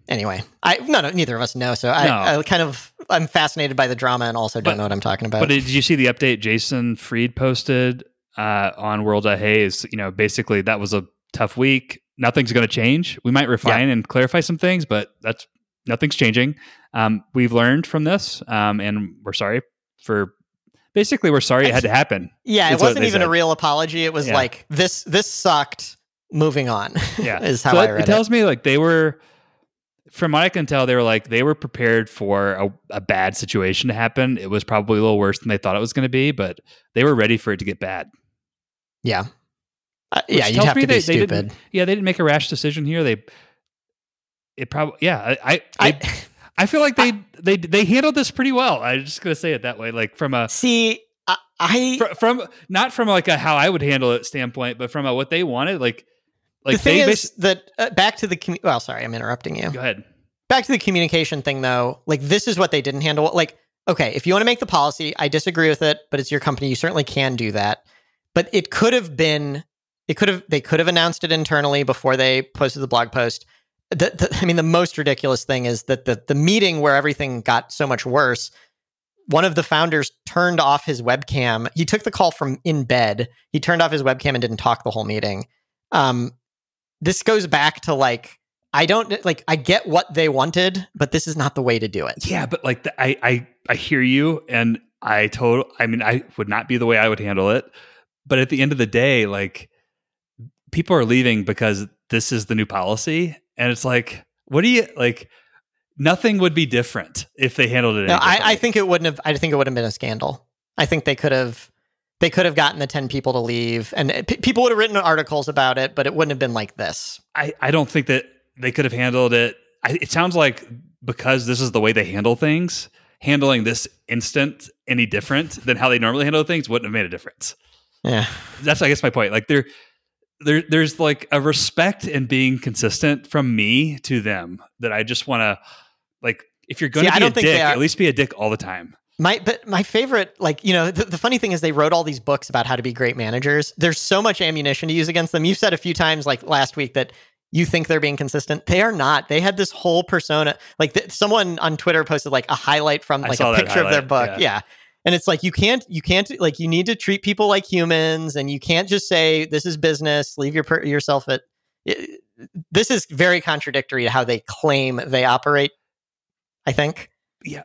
Anyway, I no, no neither of us know. So I, no. I kind of I'm fascinated by the drama and also don't but, know what I'm talking about. But did you see the update Jason Fried posted uh, on World.Hey's? You know, basically that was a tough week. Nothing's going to change. We might refine yeah. and clarify some things, but that's nothing's changing. Um, we've learned from this, um, and we're sorry for. Basically, we're sorry it had to happen. Yeah, it wasn't even said. a real apology. It was yeah. like this. This sucked. Moving on. Yeah, is how so I read it. It tells me like they were from what I can tell, they were like they were prepared for a, a, bad situation to happen. It was probably a little worse than they thought it was going to be, but they were ready for it to get bad. Yeah, uh, yeah. You have to they, be stupid. yeah, they didn't make a rash decision here. They, it probably yeah. I I, I, I feel like they I, they they handled this pretty well. I'm just gonna say it that way. Like from a see. I from, from not from like a how I would handle it standpoint, but from a what they wanted. Like like the thing is that uh, back to the commu- well, sorry, I'm interrupting you. Go ahead. Back to the communication thing, though. Like this is what they didn't handle. Like, okay, if you want to make the policy, I disagree with it, but it's your company. You certainly can do that. But it could have been. It could have. They could have announced it internally before they posted the blog post. The, the, I mean, the most ridiculous thing is that the the meeting where everything got so much worse one of the founders turned off his webcam. He took the call from in bed. He turned off his webcam and didn't talk the whole meeting. Um, this goes back to like I don't like I get what they wanted, but this is not the way to do it. Yeah, but like the, I I I hear you and I total I mean I would not be the way I would handle it. But at the end of the day, like people are leaving because this is the new policy and it's like what do you like nothing would be different if they handled it. No, I, I think it wouldn't have I think it would have been a scandal. I think they could have they could have gotten the 10 people to leave and p- people would have written articles about it but it wouldn't have been like this. I, I don't think that they could have handled it. I, it sounds like because this is the way they handle things handling this instant any different than how they normally handle things wouldn't have made a difference. Yeah. That's i guess my point. Like there there there's like a respect and being consistent from me to them that i just want to like if you're going to be a dick at least be a dick all the time my but my favorite, like you know, the, the, funny thing is they wrote all these books about how to be great managers. There's so much ammunition to use against them. You've said a few times, like last week, that you think they're being consistent. They are not. They had this whole persona. Like th- someone on Twitter posted like a highlight from like a picture of their book. Yeah. yeah. And it's like you can't you can't like you need to treat people like humans, and you can't just say this is business. Leave your per- yourself at. It, this is very contradictory to how they claim they operate. I think. Yeah,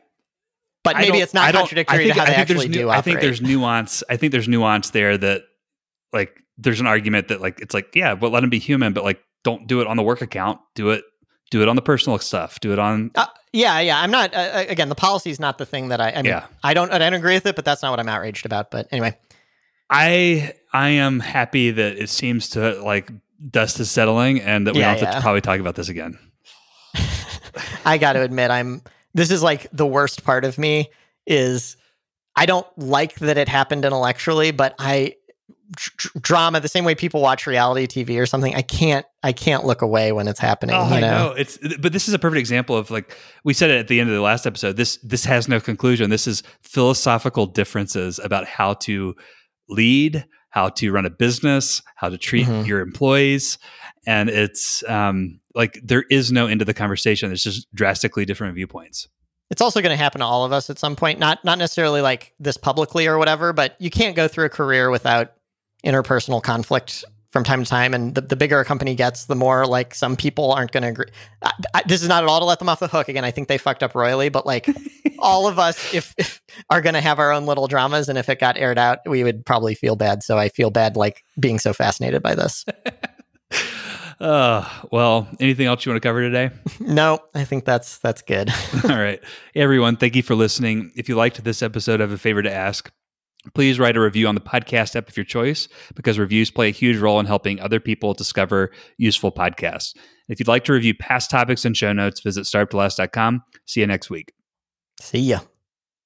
but maybe it's not contradictory think, to how they actually do. I think there's nuance. I think there's nuance there that like there's an argument that like it's like yeah, but let them be human, but like don't do it on the work account. Do it do it on the personal stuff. Do it on. Uh, yeah, yeah. I'm not. Uh, uh again, the policy is not the thing that I. I mean, yeah. I don't. I don't agree with it, but that's not what I'm outraged about. But anyway, I I am happy that it seems to like dust is settling, and that we yeah, don't have yeah. to probably talk about this again. I got to admit, I'm this is like the worst part of me is I don't like that it happened intellectually, but I drama the same way people watch reality TV or something. I can't I can't look away when it's happening. Oh, you know? I know it's but this is a perfect example of like we said it at the end of the last episode. This this has no conclusion. This is philosophical differences about how to lead, how to run a business, how to treat mm-hmm. your employees, and it's um like there is no end to the conversation. It's just drastically different viewpoints. It's also going to happen to all of us at some point. Not not necessarily like this publicly or whatever, but you can't go through a career without interpersonal conflict from time to time. And the, the bigger a company gets, the more like some people aren't going to agree. I, I, this is not at all to let them off the hook. Again, I think they fucked up royally, but like all of us, if, if are going to have our own little dramas, and if it got aired out, we would probably feel bad. So I feel bad like being so fascinated by this. Uh, well, anything else you want to cover today? no, I think that's that's good. All right. Everyone, thank you for listening. If you liked this episode, I have a favor to ask. Please write a review on the podcast app of your choice because reviews play a huge role in helping other people discover useful podcasts. If you'd like to review past topics and show notes, visit startuptolast.com. See you next week. See ya.